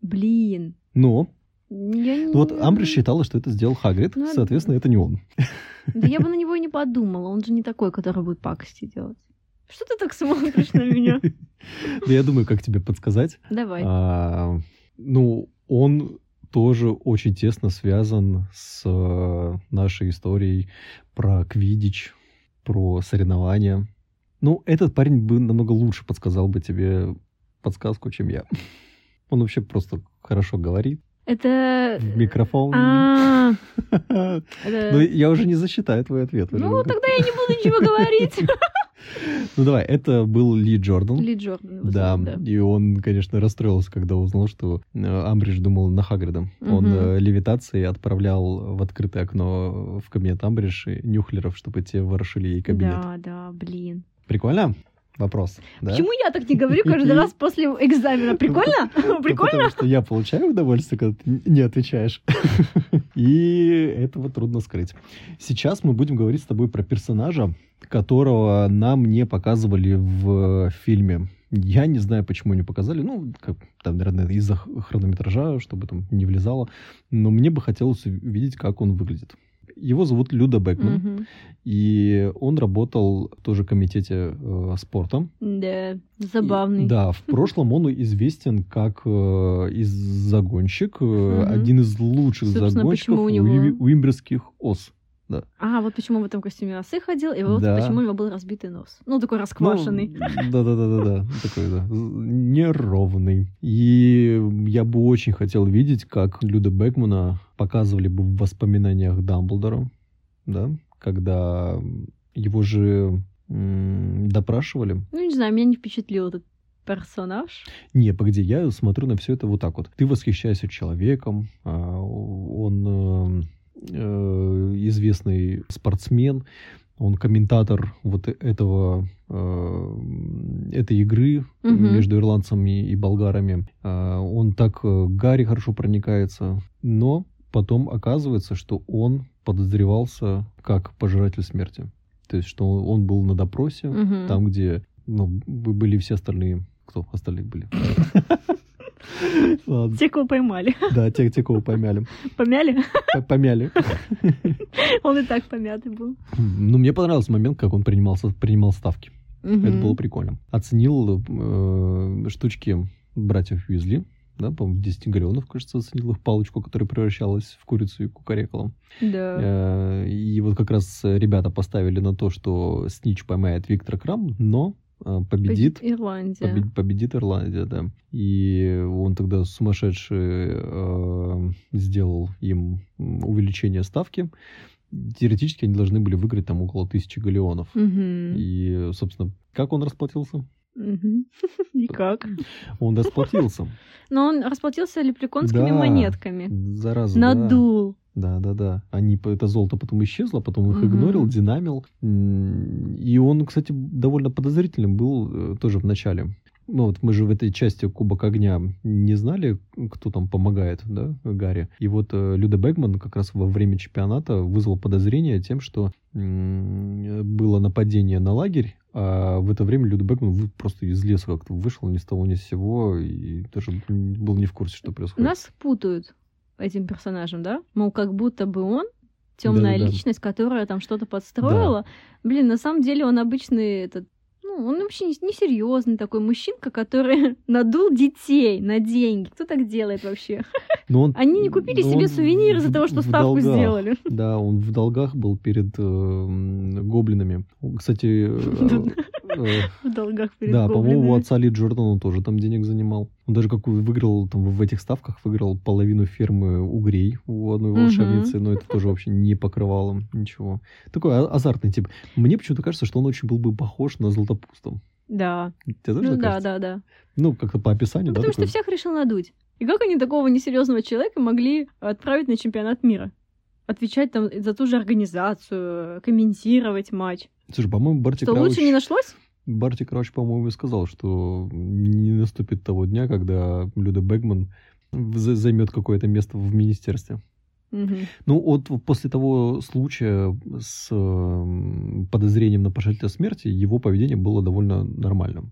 Блин. Но Я не... вот Амбридж считала, что это сделал Хагрид, Ну, соответственно, это не он. Да я бы на него и не подумала. Он же не такой, который будет пакости делать. Что ты так смотришь на меня? [laughs] Да я думаю, как тебе подсказать. Давай. А, Ну, он тоже очень тесно связан с э, нашей историей про квидич, про соревнования. Ну, этот парень бы намного лучше подсказал бы тебе подсказку, чем я. [laughs] Он вообще просто хорошо говорит Это... в микрофон. А, [laughs] Ну, я уже не засчитаю твой ответ. Ну, тогда я не буду ничего говорить. [laughs] Ну, давай, это был Ли Джордан. Ли Джордан. Да, зовут, и он, конечно, расстроился, когда узнал, что э, Амбридж думал на Хагрида. Он Мгм. э, левитацией отправлял в открытое окно в кабинет Амбридж нюхлеров, чтобы те ворошили ей кабинет. Да, да, блин. Прикольно? Вопрос. Да? Почему я так не говорю каждый раз после экзамена? Прикольно? [laughs] Прикольно? Потому что я получаю удовольствие, когда ты не отвечаешь. [laughs] И этого трудно скрыть. Сейчас мы будем говорить с тобой про персонажа, которого нам не показывали в фильме. Я не знаю, почему не показали. Ну, как, там, наверное, из-за хронометража, чтобы там не влезало. Но мне бы хотелось увидеть, как он выглядит. Его зовут Люда Бекман, Мгм. и он работал в тоже комитете э, спорта. Да, забавный. И- да, в [laughs] прошлом он известен как э, из загонщик, э, Мгм. один из лучших Собственно, загонщиков у него- уи- уимберских ос. А, вот почему в этом костюме осы ходил, и вот Да. почему у него был разбитый нос. Ну, такой расквашенный. Да, да, да, да, да, такой да, неровный. И я бы очень хотел видеть, как Люда Бекмана показывали бы в воспоминаниях Дамблдора, да, когда его же м, допрашивали. Ну, не знаю, меня не впечатлил этот персонаж. Не, погоди, я смотрю на все это вот так вот. Ты восхищаешься человеком, а, он э, известный спортсмен, он комментатор вот этого э, этой игры Мгм. между ирландцами и болгарами. Он так э, Гарри хорошо проникается, но потом оказывается, что он подозревался как пожиратель смерти. То есть, что он, был на допросе, Мгм. там, где ну, были все остальные. Кто остальные были? [laughs] Ладно. Те, кого поймали. Да, те, те, кого помяли. Помяли? Помяли. Он и так помятый был. Ну, мне понравился момент, как он принимал, принимал ставки. Это было прикольно. Оценил э, штучки братьев Уизли. Да, по-моему, 10 галеонов, кажется, оценил их палочку, которая превращалась в курицу и кукарекала. Да. Э, И вот как раз ребята поставили на то, что Снич поймает Виктора Крам, но победит Ирландия. Побе- победит Ирландия, да. И он тогда сумасшедший э, сделал им увеличение ставки. Теоретически они должны были выиграть там около тысячи галеонов. Мгм. И, собственно, как он расплатился? Мгм. [laughs] И как? Он расплатился. Но он расплатился лепреконскими Да. монетками. Зараза. Надул. Да, да, да. Они, п- это золото потом исчезло, потом их Мгм. игнорил, динамил. И он, кстати, довольно подозрительным был э, тоже в начале. Ну вот мы же в этой части Кубок Огня не знали, кто там помогает, да, Гарри. И вот э, Люда Бэгман как раз во время чемпионата вызвал подозрение тем, что м, было нападение на лагерь, а в это время Люда Бэгман вы- просто из леса как-то вышел ни с того ни с сего и даже был не в курсе, что происходит. Нас путают этим персонажем, да? Мол, как будто бы он темная Да-да-да. личность, которая там что-то подстроила. Блин, на самом деле он обычный этот ну, он вообще не- несерьезный такой мужчинка, который [laughs] надул детей на деньги. Кто так делает вообще? [laughs] Но он- Они не купили себе он сувенир из-за того, что ставку долгах. сделали. Да, он в долгах был перед [laughs] э, м, гоблинами. Кстати, э, э, В долгах перед да, по-моему, у отца Ли Джордана он тоже там денег занимал. Он даже как выиграл там в этих ставках, выиграл половину фермы угрей у одной волшебницы, но это тоже вообще не покрывало ничего. Такой а- азартный тип. Мне почему-то кажется, что он очень был бы похож на Златопуста. Да. Тебе тоже Ну да, кажется? да, да. Ну, как-то по описанию, Ну, да? потому что всех решил надуть. И как они такого несерьезного человека могли отправить на чемпионат мира? Отвечать там за ту же организацию, комментировать матч. Слушай, по-моему, Барти Что, Крауч... лучше не нашлось? Барти Крауч, по-моему, сказал, что не наступит того дня, когда Люда Бэгман в- займет какое-то место в министерстве. Мгм. Ну, вот после того случая с подозрением на пожелателя смерти, его поведение было довольно нормальным.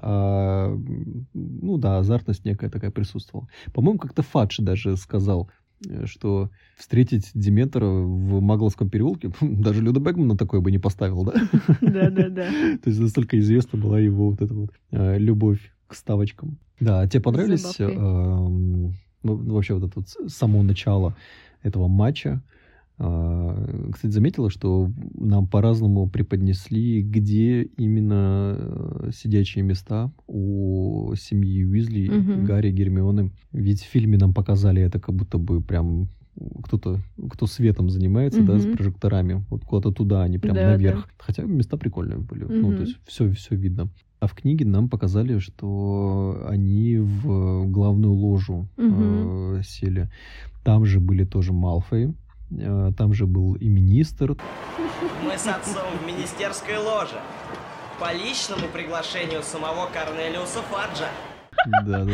А, ну да, азартность некая такая присутствовала. По-моему, как-то Фадж даже сказал, что встретить Диметра в Магловском переулке, [laughs] даже Люда Бэгмана такое бы не поставил, да? [laughs] Да-да-да. То есть настолько известна была его вот эта вот э, любовь к ставочкам. Да, а тебе понравились эм, ну, вообще вот это вот само начало этого матча? А, Кстати, заметила, что нам по-разному преподнесли, где именно э, сидячие места у семьи Уизли, Мгм. Гарри, Гермионы. Ведь в фильме нам показали это как будто бы прям кто-то, кто светом занимается, да, с прожекторами, вот куда-то туда, они прям Да, наверх. Хотя места прикольные были, ну, Мгм. то есть все, все видно. А в книге нам показали, что они в главную ложу Мгм. э, сели. Там же были тоже Малфои, э, там же был и министр. Мы с отцом в министерской ложе. По личному приглашению самого Корнелиуса Фаджа. Да, да.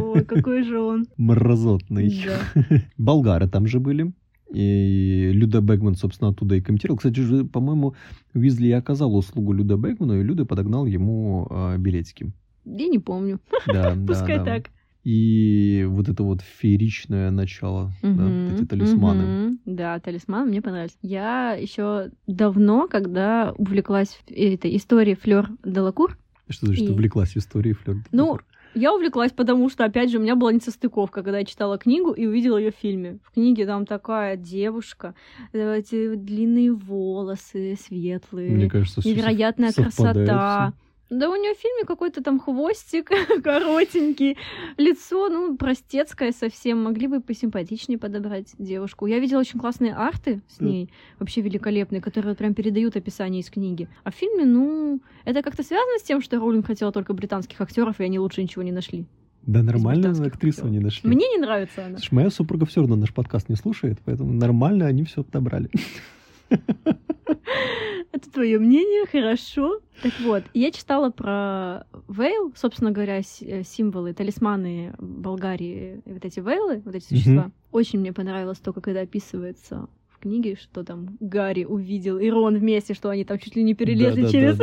Ой, какой же он. Мразотный. Да. болгары там же были. И Люда Бэгман, собственно, оттуда и комментировал. Кстати же, по-моему, Уизли и оказал услугу Люда Бэгману, и Люда подогнал ему а, билетики. Я не помню. Да, да, [laughs] Пускай да. так. И вот это вот фееричное начало, да, Мгм, вот эти талисманы. мгм. Да, талисманы мне понравились. Я еще давно, когда увлеклась этой историей Флёр Делакур, Что значит И- увлеклась историей Флёр де Ну, я увлеклась, потому что, опять же, у меня была несостыковка, когда я читала книгу и увидела ее в фильме. В книге там такая девушка, э, эти длинные волосы, светлые, Мне кажется, невероятная красота. Да у нее в фильме какой-то там хвостик [laughs] коротенький, лицо, ну, простецкое совсем. Могли бы посимпатичнее подобрать девушку. Я видела очень классные арты с ней, вообще великолепные, которые прям передают описание из книги. А в фильме, ну, это как-то связано с тем, что Роулинг хотела только британских актеров, и они лучше ничего не нашли. Да нормально британских актрису актеров. не нашли. Мне не нравится она. Слушай, моя супруга все равно наш подкаст не слушает, поэтому нормально они все подобрали. [laughs] [laughs] Это твое мнение, хорошо. Так вот, я читала про Вейл, собственно говоря, э, символы, талисманы Болгарии, вот эти Вейлы, вот эти существа. Очень мне понравилось то, как это описывается в книге, что там Гарри увидел и Рон вместе, что они там чуть ли не перелезли через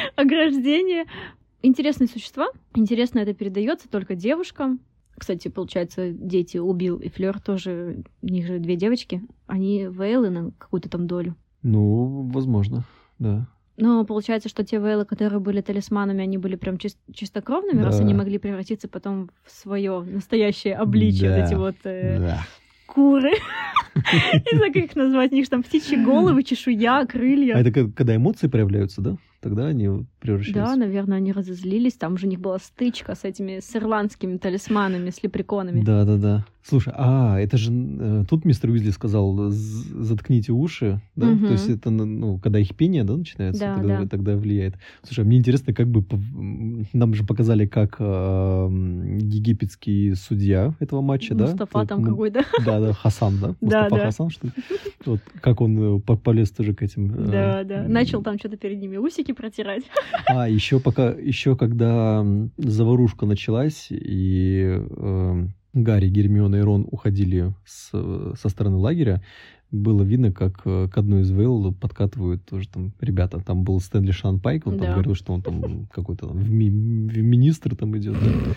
[laughs] ограждение. Интересные существа. Интересно это передается только девушкам. Кстати, получается, дети убил и Флёр тоже, у них же две девочки, они Вейлы на какую-то там долю. Ну, возможно, да. Но получается, что те вейлы, которые были талисманами, они были прям чис- чистокровными, раз Да. они могли превратиться потом в свое настоящее обличие, Да. вот эти вот э, Да. куры. Не знаю, как их назвать. У них же там птичьи головы, чешуя, А крылья. это как- когда эмоции проявляются, да? Тогда они превращались. Да, наверное, они разозлились. Там же у них была стычка с этими с ирландскими талисманами, с лепреконами. Да, да, да. Слушай, а, это же э, тут мистер Уизли сказал, «З- заткните уши, да? Мгм. То есть это, ну, когда их пение, да, начинается, Да, тогда, да. тогда влияет. Слушай, а мне интересно, как бы, нам же показали, как э, египетский судья этого матча, да? Мустафа там Ну, какой-то. [laughs] Да, да, Хасан, да? Да, Мустафа да. Хасан, что ли? Вот, как он э, по- полез тоже к этим... э, Да, да. Начал там что-то перед ними усики протирать. а, еще пока, еще когда заварушка началась, и э, Гарри, Гермиона и Рон уходили с, со стороны лагеря, было видно, как э, к одной из Вейл подкатывают тоже там ребята. Там был Стэнли Шан Пайк, он там Да. говорил, что он там какой-то там в, ми- в министр там идет. да. [laughs]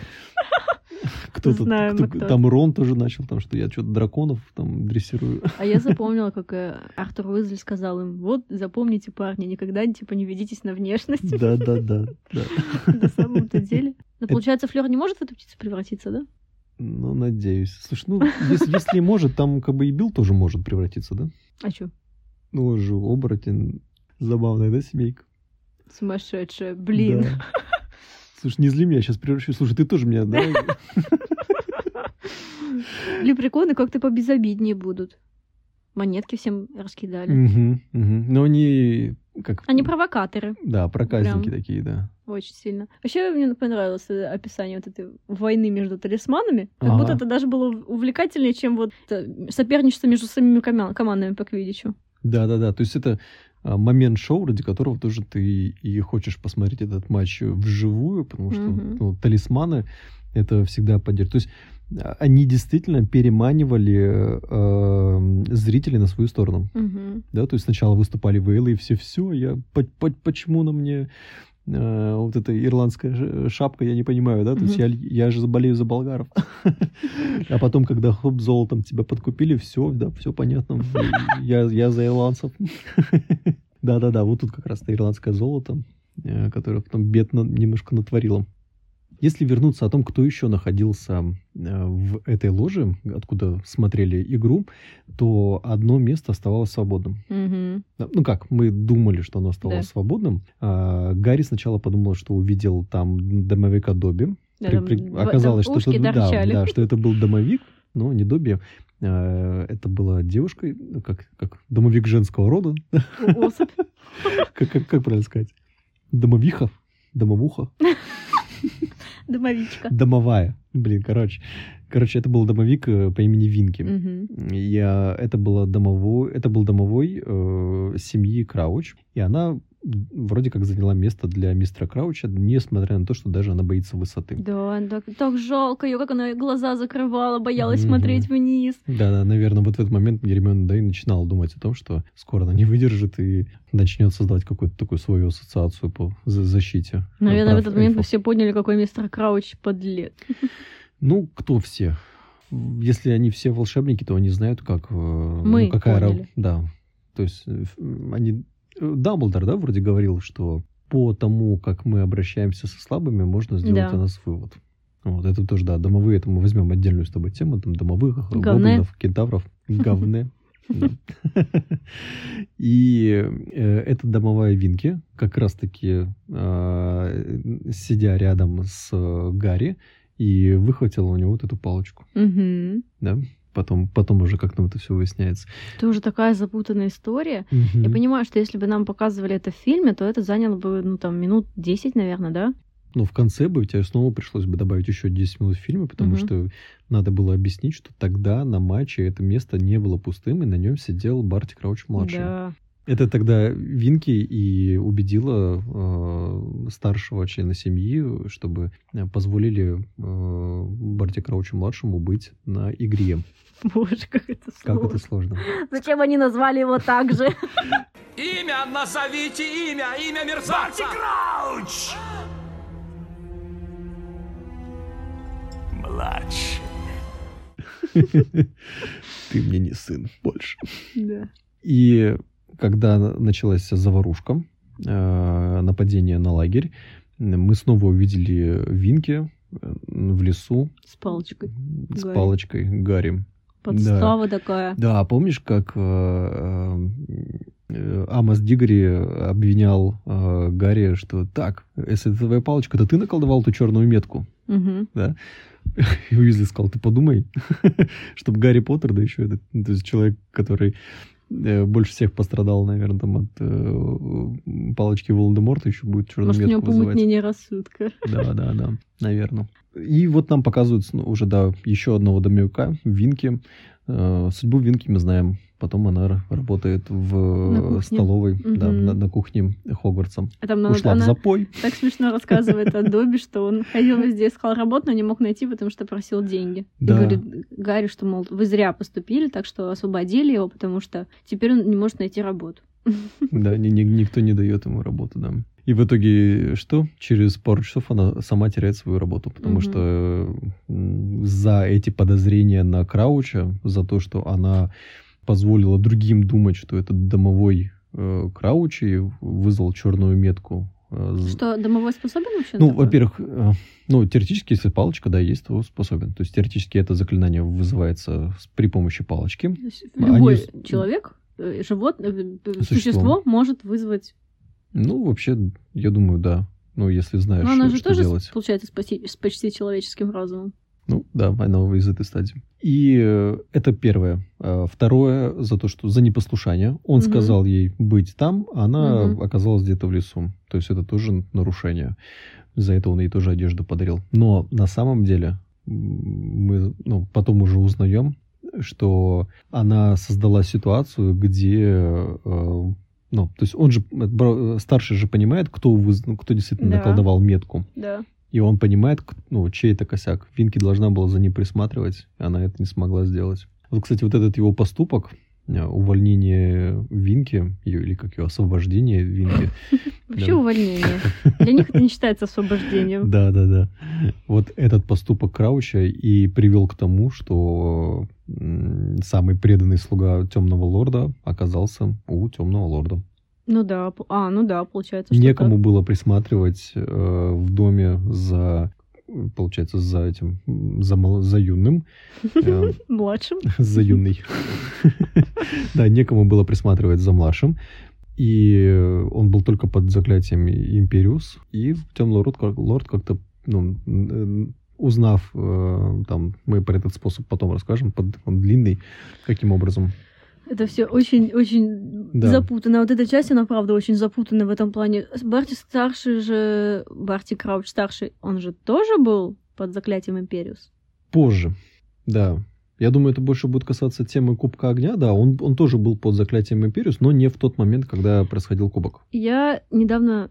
Кто-то, Знаем кто- кто. там Рон тоже начал, там что я что-то драконов там дрессирую. А я [laughs] запомнила, как э, Артур Уизли сказал им, вот, запомните, парни, никогда, типа, не ведитесь на внешность. Да, да, да, да. [laughs] На самом-то деле. Но получается, Флёр не может в эту птицу превратиться, да? Ну, надеюсь. Слушай, ну, если, если может, там как бы и Билл тоже может превратиться, да? А чё? Ну, он же оборотень. Забавная, да, семейка? Сумасшедшая, блин. Да. Слушай, не зли меня, сейчас превращу. Слушай, ты тоже меня, да? Лепреконы как-то побезобиднее будут. Монетки всем раскидали. Мгм, мгм. Но они как... Они провокаторы. Да, проказники Прям. такие, да. Очень сильно. Вообще, мне понравилось э, описание вот этой войны между талисманами. Как Ага. будто это даже было увлекательнее, чем вот это соперничество между самими кома- командами по квиддичу. Да-да-да, то есть это а, момент шоу, ради которого тоже ты и хочешь посмотреть этот матч вживую, потому что Мгм. ну, талисманы это всегда поддерживают. То есть они действительно переманивали э, зрителей на свою сторону. Мгм. Да, то есть сначала выступали Вейлы, и все, все, я по- по- почему на мне э, вот эта ирландская шапка, я не понимаю, да, то есть я, я же заболею за болгаров. [laughs] А потом, когда хоп, золотом тебя подкупили, все, да, все понятно, я, я за ирландцев. [laughs] Да-да-да, вот тут как раз то ирландское золото, э, которое потом бед на- немножко натворило. Если вернуться о том, кто еще находился э, в этой ложе, откуда смотрели игру, то одно место оставалось свободным. Да, Ну как, мы думали, что оно оставалось Да. свободным. А, Гарри сначала подумал, что увидел там домовика Добби. Да, При- там при- в- Оказалось, там что, это, да, торчали. да, что это был домовик, но не Добби. А, Это была девушка, как, как домовик женского рода. Особь. [laughs] Как, как, как правильно сказать? Домовиха? Домовуха? [laughs] [laughs] Домовичка. Домовая. Блин, короче. Короче, это был домовик э, по имени Винки. Мгм. Я, это, было домовой, это был домовой э, семьи Крауч, и она вроде как заняла место для мистера Крауча, несмотря на то, что даже она боится высоты. Да, так, так жалко ее, как она глаза закрывала, боялась Мгм. смотреть вниз. Да, да, наверное, вот в этот момент Гермиона да и начинала думать о том, что скоро она не выдержит и начнет создавать какую-то такую свою ассоциацию по за- защите. Наверное, в этот момент вы эльфов. все поняли, какой мистер Крауч подлец. Ну, кто все? Если они все волшебники, то они знают, как... э, Мы ну, какая ра- поняли. Да. То есть э, они... Дамблдор, да, вроде говорил, что по тому, как мы обращаемся со слабыми, можно сделать Да. о нас вывод. Вот, это тоже, да, домовые, это мы возьмем отдельную с тобой тему, там, домовых, Говне. гоблинов, кентавров, говне. [laughs] И э, эта домовая Винки, как раз-таки э, сидя рядом с э, Гарри, и выхватила у него вот эту палочку, да? Потом, потом уже как там это все выясняется. Тоже такая запутанная история. Я Мгм. понимаю, что если бы нам показывали это в фильме, то это заняло бы, ну, там, минут 10, наверное, да? Но в конце бы тебе снова пришлось бы добавить еще 10 минут фильма, потому Мгм. что надо было объяснить, что тогда на матче это место не было пустым, и на нем сидел Барти Крауч-младший. Да. Это тогда Винки и убедила э, старшего члена семьи, чтобы э, позволили э, Барти Краучу-младшему быть на игре. [laughs] Боже, как это Как сложно. это сложно. Зачем они назвали его так же? Имя, назовите имя, имя мерзавца! Крауч! Младший. [laughs] Ты мне не сын больше. Да. И когда началась заварушка, э, нападение на лагерь, мы снова увидели Винки э, в лесу С палочкой. с Гарри. палочкой Гарри. Подстава такая. Да, помнишь, как э, э, Э, Амос Дигори обвинял э, Гарри, что так, если это твоя палочка, то ты наколдовал эту черную метку. Мгм. Да? И Уизли сказал, ты подумай, [laughs] чтобы Гарри Поттер, да еще этот, то есть человек, который больше всех пострадал, наверное, там от э, палочки Волан-де-Морта, еще будет черную Может, у него помутнение рассудка. Да, да, да, наверное. И вот нам показывают уже, да, еще одного домовика, Винки. Э, Судьбу Винки мы знаем. Потом она работает в столовой, да, Мгм. на, на кухне Хогвартса. А там Ушла в она запой. так смешно рассказывает о Добби, что он ходил везде, искал работу, но не мог найти, потому что просил деньги. И Да. говорит Гарри, что, мол, вы зря поступили, так что освободили его, потому что теперь он не может найти работу. Да, ни- ни- никто не дает ему работу, да. И в итоге что? Через пару часов она сама теряет свою работу, потому Мгм. что за эти подозрения на Крауча, за то, что она позволила другим думать, что это домовой э, Крауч и вызвал черную метку. э, Что, домовой способен вообще? Ну, во-первых, э, ну, теоретически, если палочка, да, есть, то способен. То есть, теоретически это заклинание вызывается при помощи палочки. Они Любой с- человек, э, животное, э, Существо. существо может вызвать... Ну, вообще, я думаю, да. Ну, если знаешь, Но она что, же что тоже, делать. получается, с почти, с почти человеческим разумом. Ну, да, она из этой стадии. И э, это первое. Э, Второе, за то, что за непослушание. Он Мгм. сказал ей быть там, а она Мгм. оказалась где-то в лесу. То есть это тоже нарушение. За это он ей тоже одежду подарил. Но на самом деле мы ну, потом уже узнаем, что она создала ситуацию, где э, ну, то есть он же, э, бро- старший же понимает, кто, выз- ну, кто действительно Да. наколдовал метку. Да. И он понимает, ну, чей это косяк. Винки должна была за ним присматривать, и она это не смогла сделать. Вот, кстати, вот этот его поступок, э, увольнение Винки, или как ее, освобождение Винки. [laughs] Вообще увольнение. Для них это не считается освобождением. Да, да, да. Вот этот поступок Крауча и привел к тому, что самый преданный слуга темного лорда оказался у темного лорда. Ну да, а, ну да, получается, что Некому было присматривать э, в доме за, получается, за этим, за, мал- за юным. Э. [laughs] Младшим. [laughs] за юный. [laughs] Да, некому было присматривать за младшим. И он был только под заклятием Империус. И темный лорд, как- лорд как-то, ну, узнав, э, там, мы про этот способ потом расскажем, под, он длинный, каким образом. Это все очень-очень Да. запутанно. Вот эта часть, она правда очень запутана в этом плане. Барти старший же, Барти Крауч старший, он же тоже был под заклятием Империус. Позже, да. Я думаю, это больше будет касаться темы Кубка Огня. Да, он, он тоже был под заклятием Империус, но не в тот момент, когда происходил Кубок. Я недавно,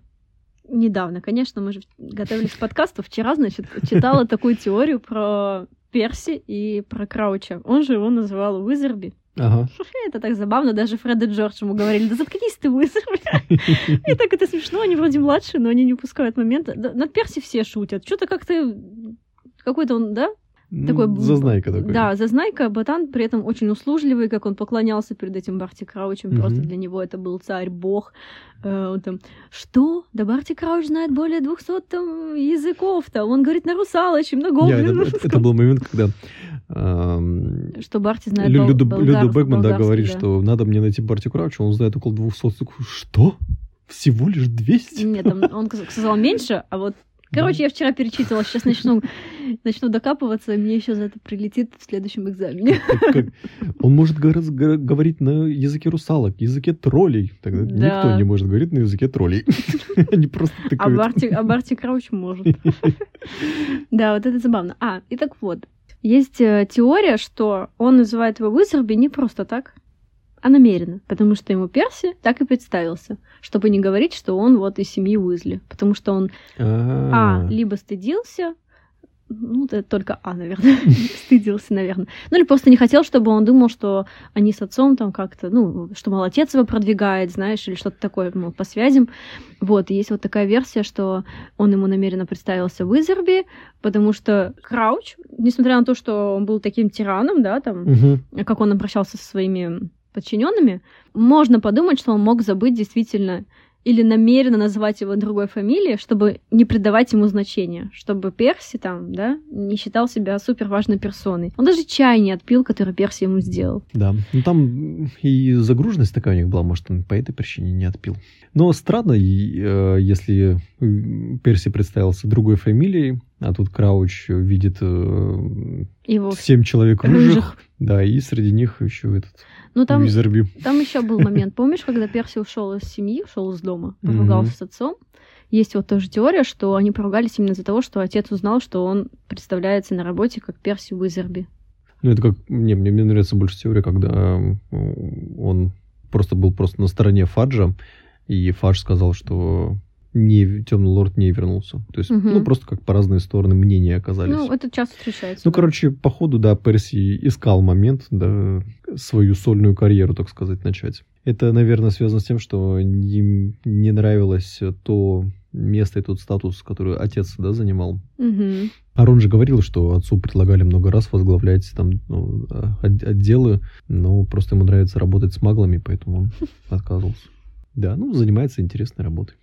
недавно, конечно, мы же готовились к подкасту, вчера, значит, читала такую теорию про Перси и про Крауча. Он же его называл Уизерби. Ага. Это так забавно, даже Фред и Джордж ему говорили, да заткнись ты, Уизерби. [laughs] И так это смешно, они вроде младшие, но они не упускают момента. Над Перси все шутят. Что-то как-то какой-то он, да? Такой зазнайка такой. Да, зазнайка, ботан, при этом очень услужливый, как он поклонялся перед этим Барти Краучем. Мгм. Просто для него это был царь, бог. Э, он там, что? Да Барти Крауч знает более 200 там языков-то. Он говорит на русалочем, на Я- это, это- это был момент, когда эм, Что Барти знает Лю- болгар- Люду Бекман да, говорит, да. что надо мне найти Барти Крауча, он знает около 200. Такой, Что? Всего лишь 200? Нет, там он сказал меньше, а вот Короче, я вчера перечитывала, сейчас начну, начну докапываться, и мне еще за это прилетит в следующем экзамене. Он может говор- говор- говорить на языке русалок, языке троллей. Тогда Да. никто не может говорить на языке троллей. [laughs] Они просто А тыкают. Барти, а Барти Крауч может. [laughs] Да, вот это забавно. А, и так вот. Есть э, теория, что он называет его Уизерби не просто так, а намеренно, потому что ему Перси так и представился, чтобы не говорить, что он вот из семьи Уизли, потому что он, а, А, либо стыдился, ну, это только А, наверное, [laughs] стыдился, наверное. Ну, или просто не хотел, чтобы он думал, что они с отцом там как-то, ну, что, мол, отец его продвигает, знаешь, или что-то такое, мол, по связям. Вот, и есть вот такая версия, что он ему намеренно представился Уизерби, потому что Крауч, несмотря на то, что он был таким тираном, да, там, Мгм. как он обращался со своими подчиненными, можно подумать, что он мог забыть действительно или намеренно назвать его другой фамилией, чтобы не придавать ему значения, чтобы Перси там, да, не считал себя супер важной персоной. Он даже чай не отпил, который Перси ему сделал. Да, ну там и загруженность такая у них была, может, он по этой причине не отпил. Но странно, э, если Перси представился другой фамилией, а тут Крауч видит э, Его семь человек рыжих, рыжих. да, и среди них еще этот Ну там, Уизерби. там еще был момент. Помнишь, когда Перси ушел из семьи, ушел из дома, поругался Мгм. с отцом? Есть вот тоже теория, что они поругались именно из-за того, что отец узнал, что он представляется на работе как Перси Уизерби. Ну, это как... Не, мне, мне нравится больше теория, когда э, он просто был просто на стороне Фаджа, и Фадж сказал, что не, Темный Лорд не вернулся. То есть, Мгм. ну, просто как по разные стороны мнения оказались. Ну, это часто встречается. Ну, да. короче, по ходу, да, Перси искал момент, да, свою сольную карьеру, так сказать, начать. Это, наверное, связано с тем, что им не нравилось то место и тот статус, который отец, да, занимал. Мгм. Арон же говорил, что отцу предлагали много раз возглавлять там ну, от- отделы, но просто ему нравится работать с маглами, поэтому он [laughs] отказывался. Да, ну, занимается интересной работой.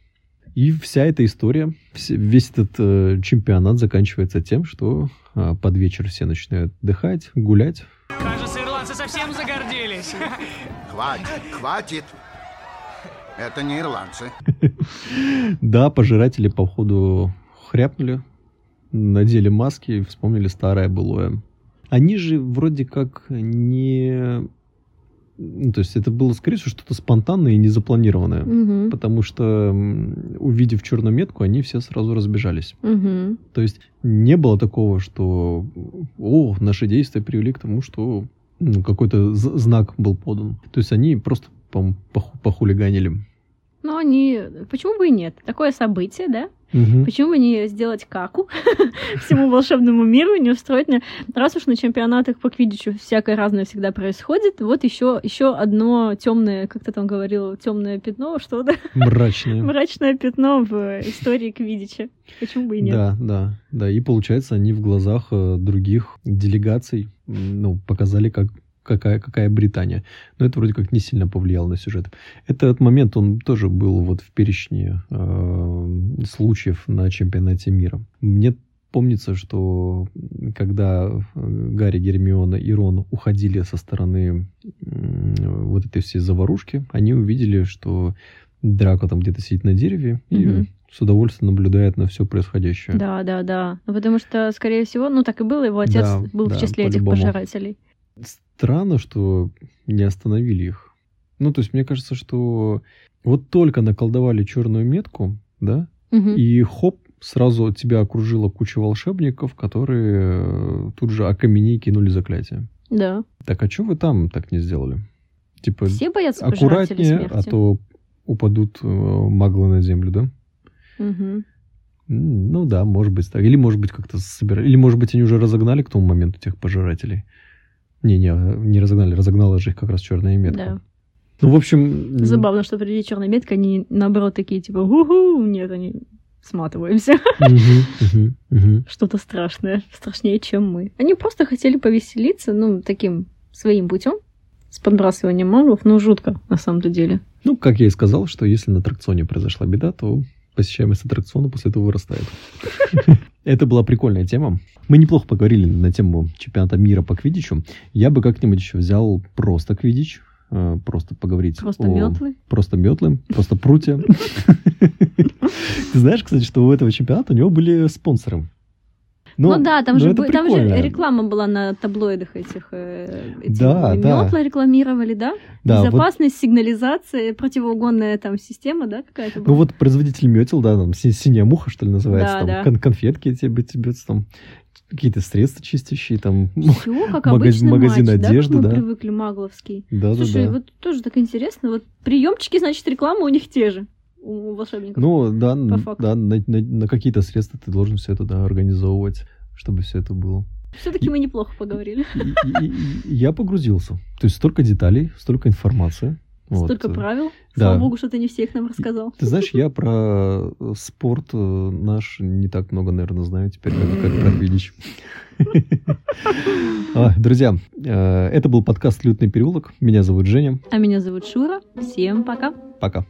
И вся эта история, весь этот э, чемпионат заканчивается тем, что а, под вечер все начинают отдыхать, гулять. Кажется, ирландцы совсем загордились. Хватит, хватит. Это не ирландцы. [laughs] Да, пожиратели по ходу хряпнули, надели маски и вспомнили старое былое. Они же вроде как не... ну, то есть это было, скорее всего, что-то спонтанное и незапланированное. Мгм. Потому что, увидев черную метку, они все сразу разбежались. Мгм. То есть не было такого, что о, наши действия привели к тому, что ну, какой-то знак был подан. То есть они просто по-моему, поху- похулиганили. Но они... Почему бы и нет? Такое событие, да? Мгм. Почему бы не сделать каку [laughs] всему волшебному миру, не устроить. Раз уж на чемпионатах по квиддичу всякое разное всегда происходит, вот еще еще одно темное, как ты там говорил, темное пятно, что-то, Мрачные. [laughs] мрачное пятно в истории квиддича. Почему бы и нет? Да, да, да. И получается, они в глазах э, других делегаций ну, показали, как, какая, какая Британия. Но это вроде как не сильно повлияло на сюжет. Этот момент, он тоже был вот в перечне э, случаев на чемпионате мира. Мне помнится, что когда э, Гарри, Гермиона и Рон уходили со стороны м, вот этой всей заварушки, они увидели, что Драко там где-то сидит на дереве и Мгм. с удовольствием наблюдает на все происходящее. Да, да, да. Ну, потому что, скорее всего, ну так и было, его отец Да, был да, в числе этих пожирателей. Странно, что не остановили их. Ну, то есть, мне кажется, что вот только наколдовали черную метку, да, Мгм. и хоп, сразу тебя окружила куча волшебников, которые э, тут же окаменей кинули заклятие. Да. Так, а что вы там так не сделали? Типа, Все боятся аккуратнее, смерти. а то упадут э, маглы на землю, да? М, Ну да, может быть так. Или может быть как-то собирали. Или может быть они уже разогнали к тому моменту тех пожирателей. Не-не, не разогнали, разогнала же их как раз черная метка. Да. Ну, в общем... Забавно, что при черной метке они наоборот такие типа уху, нет, они сматываемся. [laughs] Что-то страшное, страшнее, чем мы. Они просто хотели повеселиться, ну, таким своим путем, с подбрасыванием маглов, ну, жутко, на самом-то деле. Ну, как я и сказал, что если на аттракционе произошла беда, то посещаемость аттракциона после этого вырастает. [laughs] Это была прикольная тема. Мы неплохо поговорили на тему чемпионата мира по квиддичу. Я бы как-нибудь еще взял просто квиддич, э, просто поговорить Просто о- метлы. Просто метлы, просто прутья. [laughs] Ты знаешь, кстати, что у этого чемпионата у него были спонсоры. Ну, да, там, ну, же, бы- там же реклама была на таблоидах этих. э, эти Да, да. метла рекламировали, да? Да, вот- Безопасность, сигнализация, противоугонная там система, да, какая-то была? Ну вот производитель метел, да, там си- синяя муха, что ли, называется, Да, там да. кон- конфетки тебе, тебе там какие-то средства чистящие, там. Все, как [laughs] магаз- обычный магазин матч, одежды, да, как мы да. привыкли, магловский. Да, Слушай, да, да. вот тоже так интересно, вот приемчики, значит, реклама у них те же, у волшебников. Ну, да, да на, на- на какие-то средства ты должен все это да, организовывать, чтобы все это было. Все-таки мы неплохо поговорили. И- и- и я погрузился. То есть столько деталей, столько информации. Вот. Столько правил. да. Слава богу, что ты не всех нам рассказал. Ты знаешь, я про э, спорт э, наш не так много, наверное, знаю теперь, как, как про Квиддич. А, Друзья, э, это был подкаст «Лютный переулок». Меня зовут Женя. А меня зовут Шура. Всем пока. Пока.